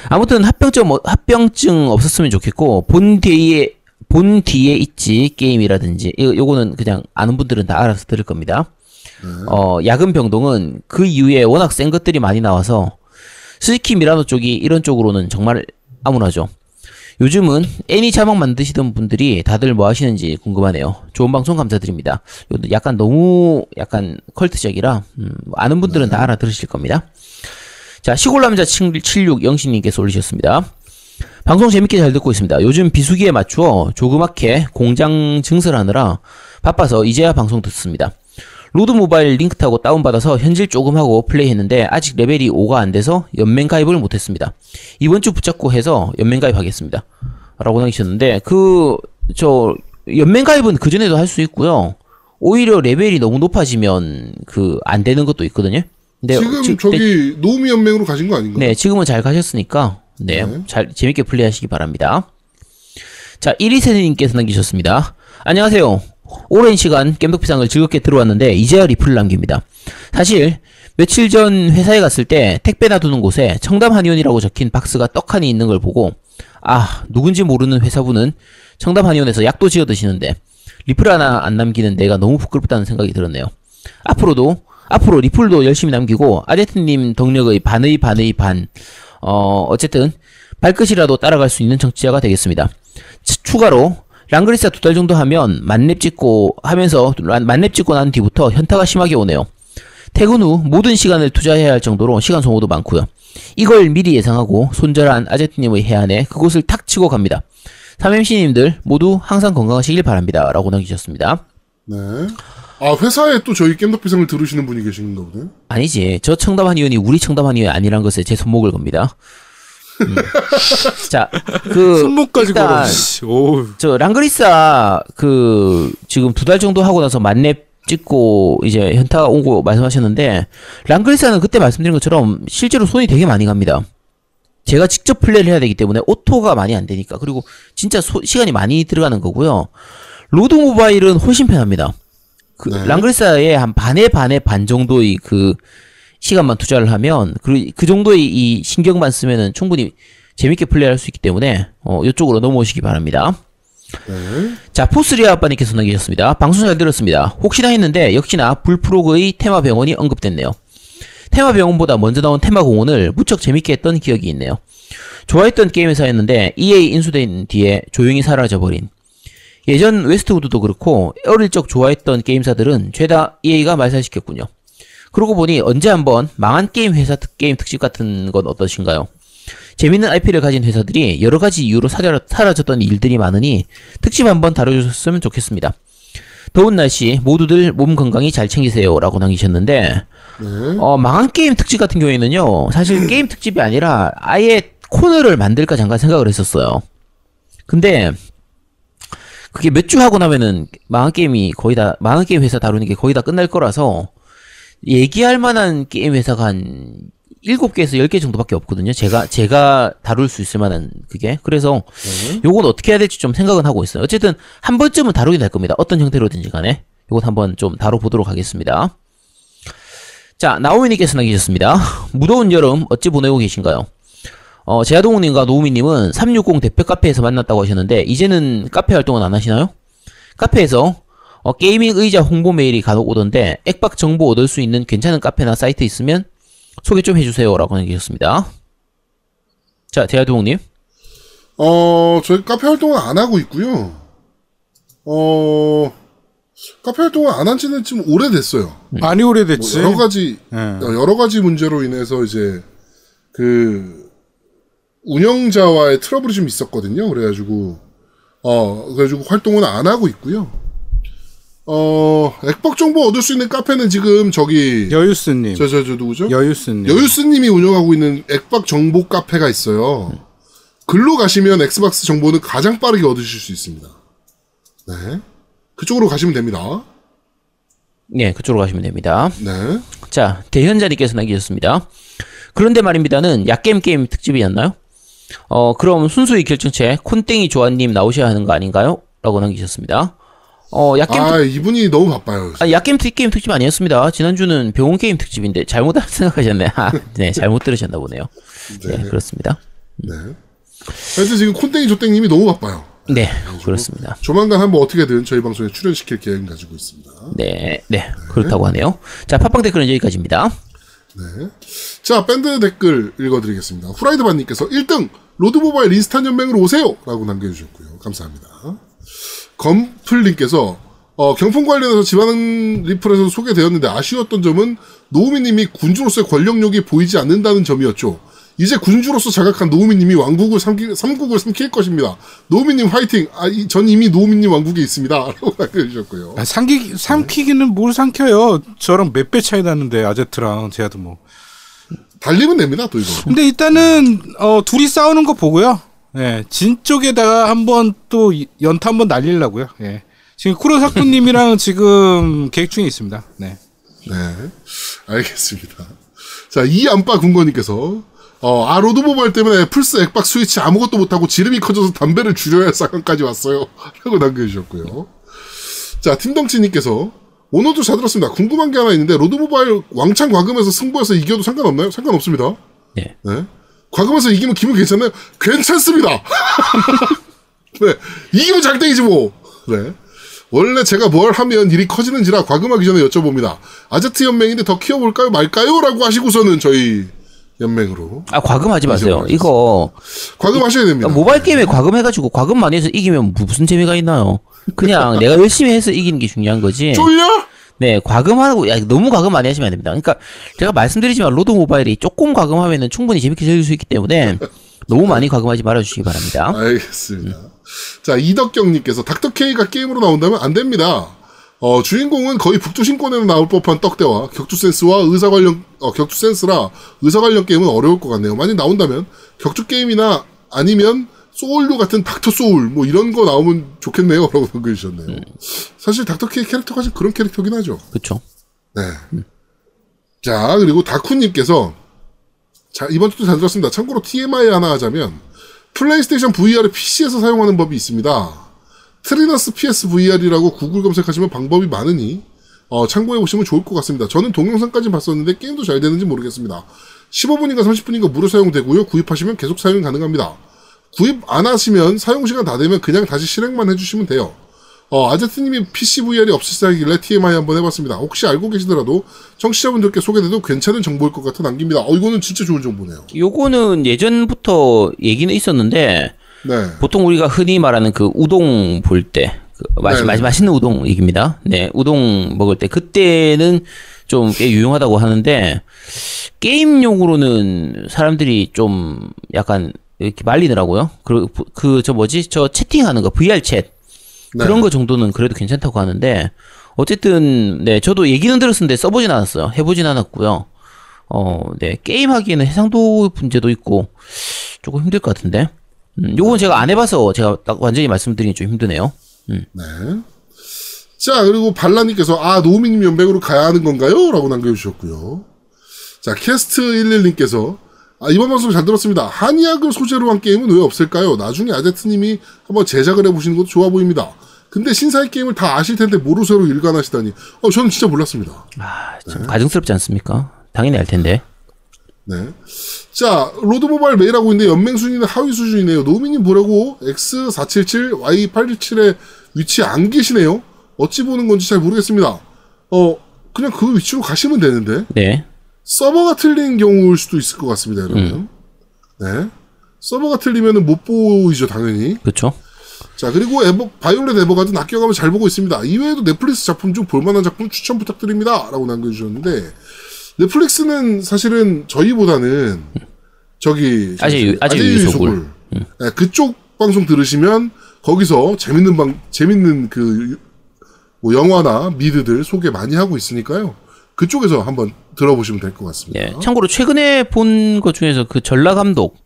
아무튼 합병증, 뭐- 합병증 없었으면 좋겠고, 본 뒤에, 본 뒤에 있지, 게임이라든지. 이 요거는 그냥 아는 분들은 다 알아서 들을 겁니다. 어, 야근 병동은 그 이후에 워낙 센 것들이 많이 나와서, 스즈키 미라노 쪽이 이런 쪽으로는 정말 암울하죠. 요즘은 애니 자막 만드시던 분들이 다들 뭐 하시는지 궁금하네요. 좋은 방송 감사드립니다. 약간 너무 약간 컬트적이라 음, 아는 분들은 다 알아들으실 겁니다. 자 시골 남자 76 영신님께서 올리셨습니다. 방송 재밌게 잘 듣고 있습니다. 요즘 비수기에 맞추어 조그맣게 공장 증설하느라 바빠서 이제야 방송 듣습니다. 로드 모바일 링크 타고 다운받아서 현질 조금 하고 플레이했는데 아직 레벨이 5가 안 돼서 연맹 가입을 못했습니다. 이번 주 붙잡고 해서 연맹 가입하겠습니다. 라고 남기셨는데 그 저 연맹 가입은 그 전에도 할 수 있고요. 오히려 레벨이 너무 높아지면 그 안 되는 것도 있거든요. 근데 지금 지- 저기 노미 연맹으로 가신 거 아닌가요? 네, 지금은 잘 가셨으니까 네, 네. 잘 재밌게 플레이하시기 바랍니다. 자, 1위 세대님께서 남기셨습니다. 안녕하세요. 오랜 시간 겜덕비상을 즐겁게 들어왔는데 이제야 리플을 남깁니다. 사실 며칠 전 회사에 갔을 때 택배 놔두는 곳에 청담 한의원이라고 적힌 박스가 떡하니 있는 걸 보고 아 누군지 모르는 회사분은 청담 한의원에서 약도 지어 드시는데 리플 하나 안 남기는 내가 너무 부끄럽다는 생각이 들었네요. 앞으로도 앞으로 리플도 열심히 남기고 아제트님 덕력의 반의 반의 반 어, 어쨌든 발끝이라도 따라갈 수 있는 정치자가 되겠습니다. 치- 추가로 랑그리사 두달 정도 하면 만렙 찍고 하면서 란- 만렙 찍고 난 뒤부터 현타가 심하게 오네요. 퇴근 후 모든 시간을 투자해야 할 정도로 시간 소모도 많고요. 이걸 미리 예상하고 손절한 아제트님의 해안에 그곳을 탁 치고 갑니다. 3MC님들 모두 항상 건강하시길 바랍니다. 라고 남기셨습니다. 네. 아 회사에 또 저희 겜덕비상을 들으시는 분이 계신가 보네. 아니지. 저 청담한 의원이 우리 청담한 의원이 아니란 것에 제 손목을 겁니다. 음. 자, 그 손목까지 걸어. 저 랑그리사 그 지금 두 달 정도 하고 나서 만렙 찍고 이제 현타가 오고 말씀하셨는데 랑그리사는 그때 말씀드린 것처럼 실제로 손이 되게 많이 갑니다. 제가 직접 플레이를 해야 되기 때문에 오토가 많이 안 되니까 그리고 진짜 소- 시간이 많이 들어가는 거고요. 로드 모바일은 훨씬 편합니다. 그 네. 랑그리사의 한 반의 반의 반 정도의 그 시간만 투자를 하면 그, 그 정도의 이 신경만 쓰면은 충분히 재밌게 플레이할 수 있기 때문에 어 이쪽으로 넘어오시기 바랍니다. 네. 자, 포스리아 아빠님께서 남기셨습니다. 방송 잘 들었습니다. 혹시나 했는데 역시나 불프로그의 테마 병원이 언급됐네요. 테마 병원보다 먼저 나온 테마 공원을 무척 재밌게 했던 기억이 있네요. 좋아했던 게임 회사였는데 EA 인수된 뒤에 조용히 사라져버린 예전 웨스트우드도 그렇고 어릴 적 좋아했던 게임사들은 죄다 EA가 말살시켰군요. 그러고 보니 언제 한번 망한 게임 회사 특, 게임 특집 같은 건 어떠신가요? 재밌는 IP를 가진 회사들이 여러 가지 이유로 사라, 사라졌던 일들이 많으니 특집 한번 다뤄주셨으면 좋겠습니다. 더운 날씨 모두들 몸 건강히 잘 챙기세요라고 남기셨는데 네. 어, 망한 게임 특집 같은 경우에는요 사실 게임 특집이 아니라 아예 코너를 만들까 잠깐 생각을 했었어요. 근데 그게 몇 주 하고 나면은 망한 게임이 거의 다 망한 게임 회사 다루는 게 거의 다 끝날 거라서 얘기할 만한 게임 회사가 한 7개에서 10개 정도밖에 없거든요. 제가 제가 다룰 수 있을 만한 그게. 그래서 요건 어떻게 해야 될지 좀 생각은 하고 있어요. 어쨌든 한 번쯤은 다루게 될 겁니다. 어떤 형태로든지 간에. 요건 한번 좀 다뤄 보도록 하겠습니다. 자, 나오미님께서 남기셨습니다. 무더운 여름 어찌 보내고 계신가요? 어, 제아동님과 노우미님은 360 대표 카페에서 만났다고 하셨는데, 이제는 카페 활동은 안 하시나요? 카페에서 어, 게이밍 의자 홍보 메일이 간혹 오던데, 액박 정보 얻을 수 있는 괜찮은 카페나 사이트 있으면 소개 좀 해주세요. 라고 남기셨습니다. 자, 제아동님. 어, 저희 카페 활동은 안 하고 있고요. 어, 카페 활동을 안 한 지는 지금 오래됐어요. 많이 뭐 오래됐지. 여러 가지, 예. 어, 여러 가지 문제로 인해서 이제, 그, 운영자와의 트러블이 좀 있었거든요. 그래가지고, 어, 그래가지고 활동은 안 하고 있고요. 어, 액박 정보 얻을 수 있는 카페는 지금 저기, 여유스님. 저, 저, 저, 누구죠? 여유스님. 여유스님이 운영하고 있는 액박 정보 카페가 있어요. 글로 가시면 엑스박스 정보는 가장 빠르게 얻으실 수 있습니다. 네. 그쪽으로 가시면 됩니다. 예, 그쪽으로 가시면 됩니다. 네. 자, 대현자님께서 남기셨습니다. 그런데 말입니다는 약겜 게임 특집이었나요? 어, 그럼 순수히 결정체 콘땡이 조아님 나오셔야 하는 거 아닌가요? 라고 남기셨습니다. 어, 약겜 아, 이분이 너무 바빠요. 아, 약겜 특 게임 특집 아니었습니다. 지난주는 병원 게임 특집인데 잘못 생각하셨네. 아, 네, 잘못 들으셨나 보네요. 네, 그렇습니다. 네. 하여튼 지금 콘땡이 조땡님이 너무 바빠요. 네, 그렇습니다. 조만간 한번 어떻게든 저희 방송에 출연시킬 계획을 가지고 있습니다. 네, 네, 그렇다고 하네요. 자, 팟빵 댓글은 여기까지입니다. 네. 자, 밴드 댓글 읽어드리겠습니다. 후라이드반님께서 1등, 로드모바일 인스탄 연맹으로 오세요! 라고 남겨주셨고요. 감사합니다. 검플님께서, 어, 경품 관련해서 집안 리플에서 소개되었는데 아쉬웠던 점은 노우미님이 군주로서의 권력력이 보이지 않는다는 점이었죠. 이제 군주로서 자각한 노우미님이 왕국을 삼킬, 삼국을 삼킬 것입니다. 노우미님 화이팅! 아, 이- 전 이미 노우미님 왕국에 있습니다. 라고 남겨주셨고요. 아, 삼키 삼키기는 뭘 삼켜요? 저랑 몇 배 차이 나는데 아제트랑 제아도 뭐. 달리면 됩니다, 또 이거. 근데 일단은 어 둘이 싸우는 거 보고요. 예, 진 쪽에다가 한번 또 이- 연타 한번 날리려고요. 예. 지금 쿠로사쿠님이랑 지금 계획 중에 있습니다. 네. 네. 알겠습니다. 자, 이 안빠 군거님께서, 어, 아, 로드 모바일 때문에 플스 액박 스위치 아무것도 못하고 지름이 커져서 담배를 줄여야 할 상황까지 왔어요. 라고 남겨주셨고요. 자, 팀덩치님께서, 오늘도 잘 들었습니다. 궁금한 게 하나 있는데, 로드 모바일 왕창 과금해서 승부해서 이겨도 상관없나요? 상관없습니다. 네. 네. 과금해서 이기면 기분 괜찮나요? 괜찮습니다! 네. 이기면 장땡이지 뭐! 네. 원래 제가 뭘 하면 일이 커지는지라 과금하기 전에 여쭤봅니다. 아제트 연맹인데 더 키워볼까요? 말까요? 라고 하시고서는 저희 연맹으로. 아 과금하지 마세요. 이거 과금하셔야 됩니다. 모바일 게임에 과금해가지고 과금 많이 해서 이기면 무- 무슨 재미가 있나요? 그냥 내가 열심히 해서 이기는 게 중요한 거지. 쫄려? 네, 과금하고 야, 너무 과금 많이 하시면 안 됩니다. 그러니까 제가 말씀드리지만 로드 모바일이 조금 과금하면은 충분히 재밌게 즐길 수 있기 때문에 너무 많이 과금하지 말아주시기 바랍니다. 알겠습니다. 자, 이덕경님께서 닥터케이가 게임으로 나온다면 안 됩니다. 어, 주인공은 거의 북두신권에는 나올 법한 떡대와 격투 센스와 의사 관련, 어, 격투 센스라 의사 관련 게임은 어려울 것 같네요. 만약 나온다면 격투 게임이나 아니면 소울류 같은 닥터 소울 뭐 이런 거 나오면 좋겠네요. 라고 남겨주셨네요. 사실 닥터케이 캐릭터가 좀 그런 캐릭터긴 하죠. 그렇죠. 네. 자, 그리고 다쿠님께서, 자, 이번 주도 잘 들었습니다. 참고로 TMI 하나 하자면, 플레이스테이션 VR을 PC에서 사용하는 법이 있습니다. Trinus PS VR이라고 구글 검색하시면 방법이 많으니, 어, 참고해 보시면 좋을 것 같습니다. 저는 동영상까지 봤었는데, 게임도 잘 되는지 모르겠습니다. 15분인가 30분인가 무료 사용되고요. 구입하시면 계속 사용이 가능합니다. 구입 안 하시면 사용시간 다 되면 그냥 다시 실행만 해주시면 돼요. 어, 아제트님이 PC VR이 없으시다길래 TMI 한번 해봤습니다. 혹시 알고 계시더라도 청취자분들께 소개돼도 괜찮은 정보일 것 같아 남깁니다. 어, 이거는 진짜 좋은 정보네요. 요거는 예전부터 얘기는 있었는데 네. 보통 우리가 흔히 말하는 그 우동 볼 때, 그 맛, 네네. 맛, 맛있는 우동 얘기입니다. 네, 우동 먹을 때 그때는 좀 꽤 유용하다고 하는데 게임용으로는 사람들이 좀 약간 이렇게 말리더라고요. 그, 그, 저 뭐지? 저 채팅하는 거, VR 챗. 네. 그런 거 정도는 그래도 괜찮다고 하는데, 어쨌든, 네, 저도 얘기는 들었었는데 써보진 않았어요. 해보진 않았고요. 어, 네, 게임 하기에는 해상도 문제도 있고, 조금 힘들 것 같은데. 음, 요건 제가 안 해봐서 제가 딱 완전히 말씀드리기 좀 힘드네요. 네. 자, 그리고 발라님께서, 아, 노우미님 연맹으로 가야 하는 건가요? 라고 남겨주셨고요. 자, 캐스트11님께서, 아, 이번 방송 잘 들었습니다. 한의학을 소재로 한 게임은 왜 없을까요? 나중에 아제트님이 한번 제작을 해보시는 것도 좋아 보입니다. 근데 신사의 게임을 다 아실 텐데 모르쇠로 일관하시다니. 어, 저는 진짜 몰랐습니다. 아, 참 가증스럽지 않습니까? 당연히 알 텐데. 네. 자, 로드 모바일 메일 하고 있는데 연맹 순위는 하위 수준이네요. 노미님 보려고 X477, Y817의 위치에 안 계시네요. 어찌 보는 건지 잘 모르겠습니다. 어, 그냥 그 위치로 가시면 되는데 네. 서버가 틀린 경우일 수도 있을 것 같습니다, 여러분. 네. 서버가 틀리면은 못 보이죠, 당연히. 그렇죠. 자, 그리고 에버, 바이올렛 에버가든 아껴가면 잘 보고 있습니다. 이외에도 넷플릭스 작품 중 볼만한 작품 추천 부탁드립니다. 라고 남겨주셨는데, 넷플릭스는 사실은 저희보다는, 저기, 아재 아재 유소굴. 유소굴. 네, 그쪽 방송 들으시면, 거기서 재밌는 방, 재밌는 그, 뭐 영화나 미드들 소개 많이 하고 있으니까요. 그쪽에서 한번 들어보시면 될 것 같습니다. 예. 참고로 최근에 본 것 중에서 그 전라 감독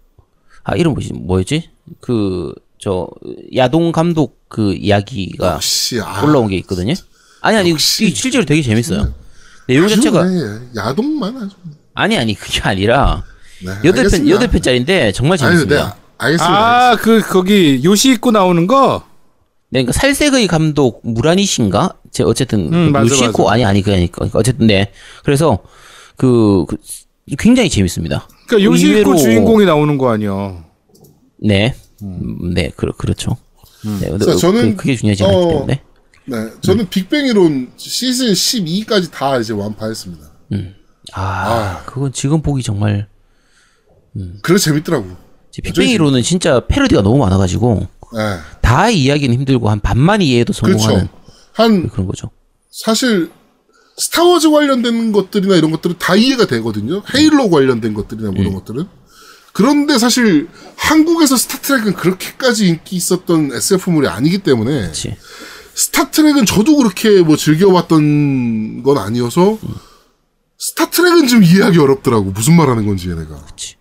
아 이름 뭐지 뭐였지? 그 저 야동 감독 그 이야기가 역시, 아, 올라온 게 있거든요. 아니 아니. 이 실제로 되게 재밌어요. 내용 아주 자체가 네, 야동만 아주. 아니 아니 그게 아니라 네, 여덟 편 알겠습니다. 여덟 편짜리인데 정말 아니, 네, 재밌습니다. 알겠습니다. 아, 그 거기 요시 입고 나오는 거. 네, 그러니까 살색의 감독 무라니신가? 제 어쨌든 음, 맞아, 요시코 맞아. 아니 아니 그게 아니까 그러니까 어쨌든 네. 그래서 그, 그 굉장히 재밌습니다. 그러니까 요시 입고 의외로- 주인공이 나오는 거 아니야. 네, 음, 네, 그, 그렇죠. 네, 자, 저는, 그, 게 중요하지 않기 어, 때문에. 네, 저는 빅뱅 이론 시즌 12까지 다 이제 완파했습니다. 아, 그건 지금 보기 정말 그래서 재밌더라고. 빅뱅이로는 진짜 패러디가 너무 많아가지고 예. 다 이해하기는 힘들고 한 반만 이해해도 성공하는 그렇죠. 한 그런 거죠. 사실 스타워즈 관련된 것들이나 이런 것들은 다 이해가 되거든요. 헤일로 관련된 것들이나 뭐 이런 것들은. 그런데 사실 한국에서 스타트랙은 그렇게까지 인기 있었던 SF물이 아니기 때문에 그렇지. 스타트랙은 저도 그렇게 뭐 즐겨봤던 건 아니어서 스타트랙은 좀 이해하기 어렵더라고. 무슨 말하는 건지 얘네가. 그치.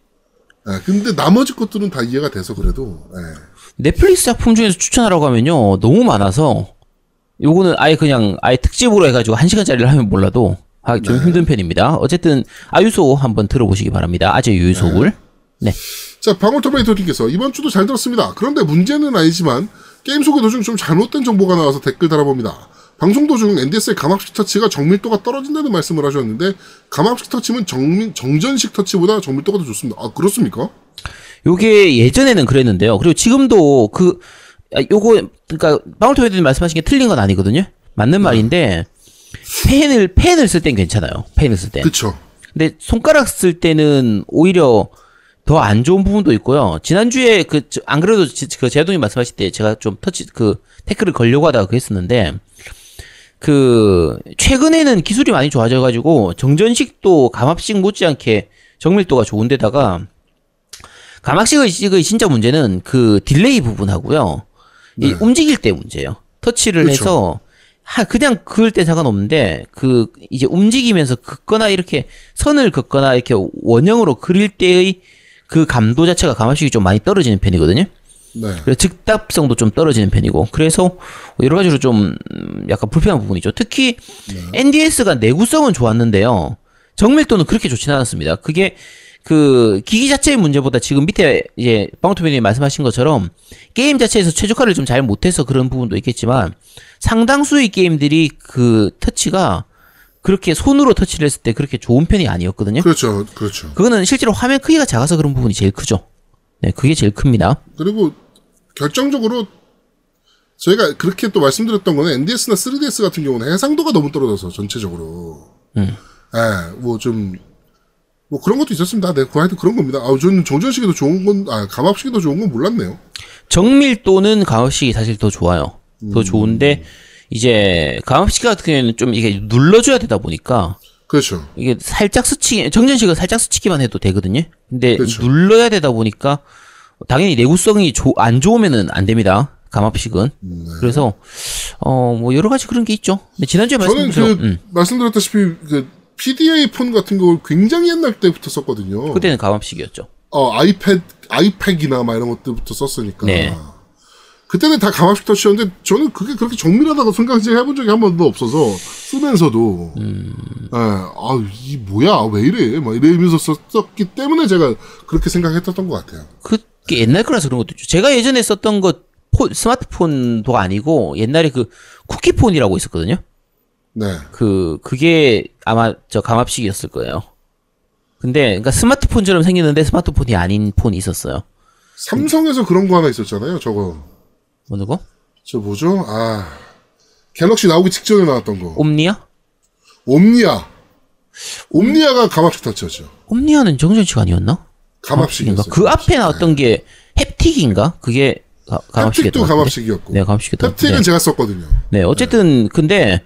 예, 근데 나머지 것들은 다 이해가 돼서 그래도 예. 넷플릭스 작품 중에서 추천하라고 하면요 너무 많아서 요거는 아예 그냥 아예 특집으로 해가지고 한 시간짜리를 하면 몰라도 아, 좀 힘든 편입니다. 어쨌든 아유소 한번 들어보시기 바랍니다. 아재 유유소굴. 네. 자, 방울토마토님께서 이번 주도 잘 들었습니다. 그런데 문제는 아니지만 게임 소개 도중 좀 잘못된 정보가 나와서 댓글 달아봅니다. 방송 도중 NDS의 감압식 터치가 정밀도가 떨어진다는 말씀을 하셨는데 감압식 터치는 정, 정전식 터치보다 정밀도가 더 좋습니다. 아 그렇습니까? 요게 예전에는 그랬는데요. 그리고 지금도 그 아, 요거 그러니까 방울토마토님 말씀하신 게 틀린 건 아니거든요. 맞는 말인데 펜을 펜을 쓸 땐 괜찮아요. 펜을 쓸 땐. 그쵸. 근데 손가락 쓸 때는 오히려 더 안 좋은 부분도 있고요. 지난주에 그 안 그래도 지- 그 제동이 말씀하실 때 제가 좀 터치 그 태클을 걸려고 하다가 그랬었는데 그 최근에는 기술이 많이 좋아져 가지고 정전식도 감압식 못지않게 정밀도가 좋은데다가 감압식의 식의 진짜 문제는 그 딜레이 부분하고요. 이 움직일 때 문제예요. 터치를 네. 그렇죠. 해서 하, 그냥 그을 때 상관없는데 그 이제 움직이면서 긋거나 이렇게 선을 긋거나 이렇게 원형으로 그릴 때의 그 감도 자체가 감압식이 좀 많이 떨어지는 편이거든요. 네. 그래서 즉답성도 좀 떨어지는 편이고 그래서 여러 가지로 좀 음, 약간 불편한 부분이죠. 특히 NDS가 내구성은 좋았는데요. 정밀도는 그렇게 좋지는 않았습니다. 그게 그 기기 자체의 문제보다 지금 밑에 이제 방토맨이 말씀하신 것처럼 게임 자체에서 최적화를 좀 잘 못해서 그런 부분도 있겠지만 상당수의 게임들이 그 터치가 그렇게 손으로 터치를 했을 때 그렇게 좋은 편이 아니었거든요. 그렇죠. 그렇죠. 그거는 실제로 화면 크기가 작아서 그런 부분이 제일 크죠. 네, 그게 제일 큽니다. 그리고 결정적으로 저희가 그렇게 또 말씀드렸던 거는 NDS나 3DS 같은 경우는 해상도가 너무 떨어져서 전체적으로. 음. 예, 뭐 좀, 뭐 그런 것도 있었습니다. 네, 그 하여튼 그런 겁니다. 아, 저는 정전식이 더 좋은 건, 아, 감압식이 더 좋은 건 몰랐네요. 정밀도는 감압식이 사실 더 좋아요. 더 좋은데 이제 감압식 같은 경우에는 좀 이게 눌러줘야 되다 보니까 그렇죠. 이게 살짝 스치 정전식은 살짝 스치기만 해도 되거든요. 근데 그렇죠. 눌러야 되다 보니까 당연히 내구성이 조- 안 좋으면은 안 됩니다. 감압식은. 그래서 어 뭐 여러 가지 그런 게 있죠. 근데 지난주에 저는 말씀드린 그, 음, 말씀드렸다시피, 그, PDA 폰 같은 거 굉장히 옛날 때부터 썼거든요. 그때는 감압식이었죠. 어, 아이패드, 아이팩이나 막 이런 것들부터 썼으니까. 네. 그때는 다 감압식 터치였는데 저는 그게 그렇게 정밀하다고 생각해 본 적이 한 번도 없어서 쓰면서도 음. 예, 아, 이 뭐야 왜 이래 막 이러면서 썼기 때문에 제가 그렇게 생각했던 것 같아요. 그게 옛날 거라서 그런 것도 있죠. 제가 예전에 썼던 거 폰- 스마트폰도 아니고 옛날에 그 쿠키폰이라고 있었거든요. 네, 그 그게 아마 저 감압식이었을 거예요. 근데 그러니까 스마트폰처럼 생겼는데 스마트폰이 아닌 폰이 있었어요. 삼성에서 그런 거 하나 있었잖아요. 저거 어느 거? 저 뭐죠? 아 갤럭시 나오기 직전에 나왔던 거 옴니아? 옴니아 옴니아가 감압식 터치였죠. 옴니아는 정전식 아니었나? 감압식이었어요. 그 앞에 나왔던 게 햅틱인가? 그게 같은데? 감압식이었고 네, 감압식이었던 것 햅틱은 같은데. 제가 썼거든요. 네, 어쨌든 근데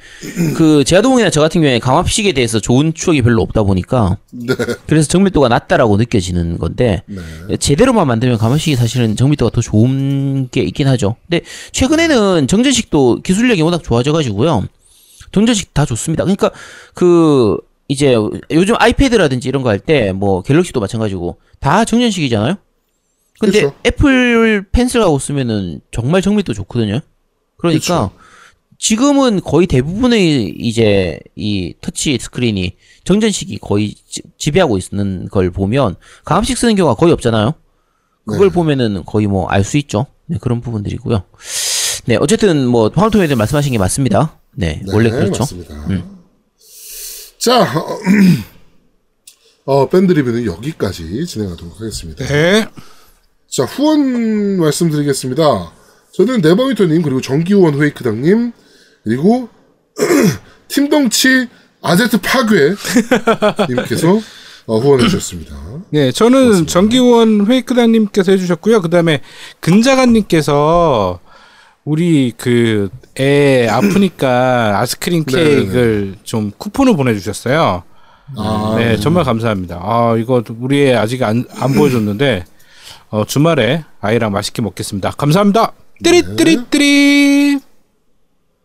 그 제아동이나 저 같은 경우에 감압식에 대해서 좋은 추억이 별로 없다 보니까 네, 그래서 정밀도가 낮다라고 느껴지는 건데 네. 제대로만 만들면 감압식이 사실은 정밀도가 더 좋은 게 있긴 하죠. 근데 최근에는 정전식도 기술력이 워낙 좋아져가지고요. 정전식 다 좋습니다. 그러니까 그 이제 요즘 아이패드라든지 이런 거 할 때 뭐 갤럭시도 마찬가지고 다 정전식이잖아요. 근데 그렇죠. 애플 펜슬하고 쓰면은 정말 정밀도 좋거든요. 그러니까 그렇죠. 지금은 거의 대부분의 이제 이 터치 스크린이 정전식이 거의 지- 지배하고 있는 걸 보면 감압식 쓰는 경우가 거의 없잖아요. 그걸 네. 보면은 거의 뭐 알 수 있죠. 네, 그런 부분들이고요. 네, 어쨌든 뭐 황토메들 말씀하신 게 맞습니다. 네, 원래 그렇죠. 맞습니다. 자, 어, 밴드 리뷰는 여기까지 진행하도록 하겠습니다. 네. 자, 후원 말씀드리겠습니다. 저는 네버미터님, 그리고 정기후원 회이크당님, 그리고 팀덩치 아제트 파괴 님께서 어, 후원해 주셨습니다. 네, 저는 정기원 회이크당님께서 해주셨고요. 그 다음에 근자간님께서 우리 그 애 아프니까 아이스크림 네네네. 케이크를 좀 쿠폰을 보내주셨어요. 아, 네, 정말 감사합니다. 아, 이거 우리 애 아직 안, 안 보여줬는데 어, 주말에 아이랑 맛있게 먹겠습니다. 감사합니다. 띠리띠리띠리.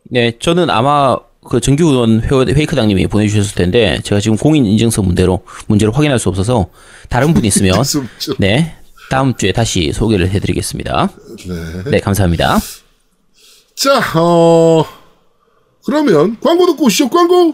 네, 저는 아마 그 정규원 회- 회이크당님이 보내주셨을 텐데 제가 지금 공인 인증서 문제로 문제로 확인할 수 없어서 다른 분이 있으면 좀- 네 다음 주에 다시 소개를 해드리겠습니다. 네. 네, 감사합니다. 자, 어, 그러면 광고 듣고 오시죠, 광고!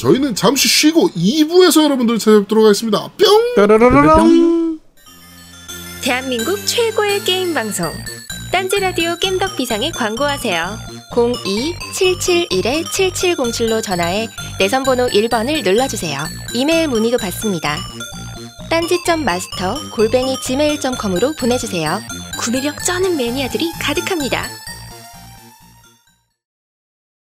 저희는 잠시 쉬고 2부에서 여러분들 찾아뵙도록 하겠습니다. 뿅! 따라라라랑. 대한민국 최고의 게임 방송 딴지 라디오 겜덕 비상에 광고하세요. 02-771-7707로 전화해 내선 번호 1번을 눌러주세요. 이메일 문의도 받습니다. 딴지점 마스터 골뱅이 gmail.com으로 보내주세요. 구매력 쩌는 매니아들이 가득합니다.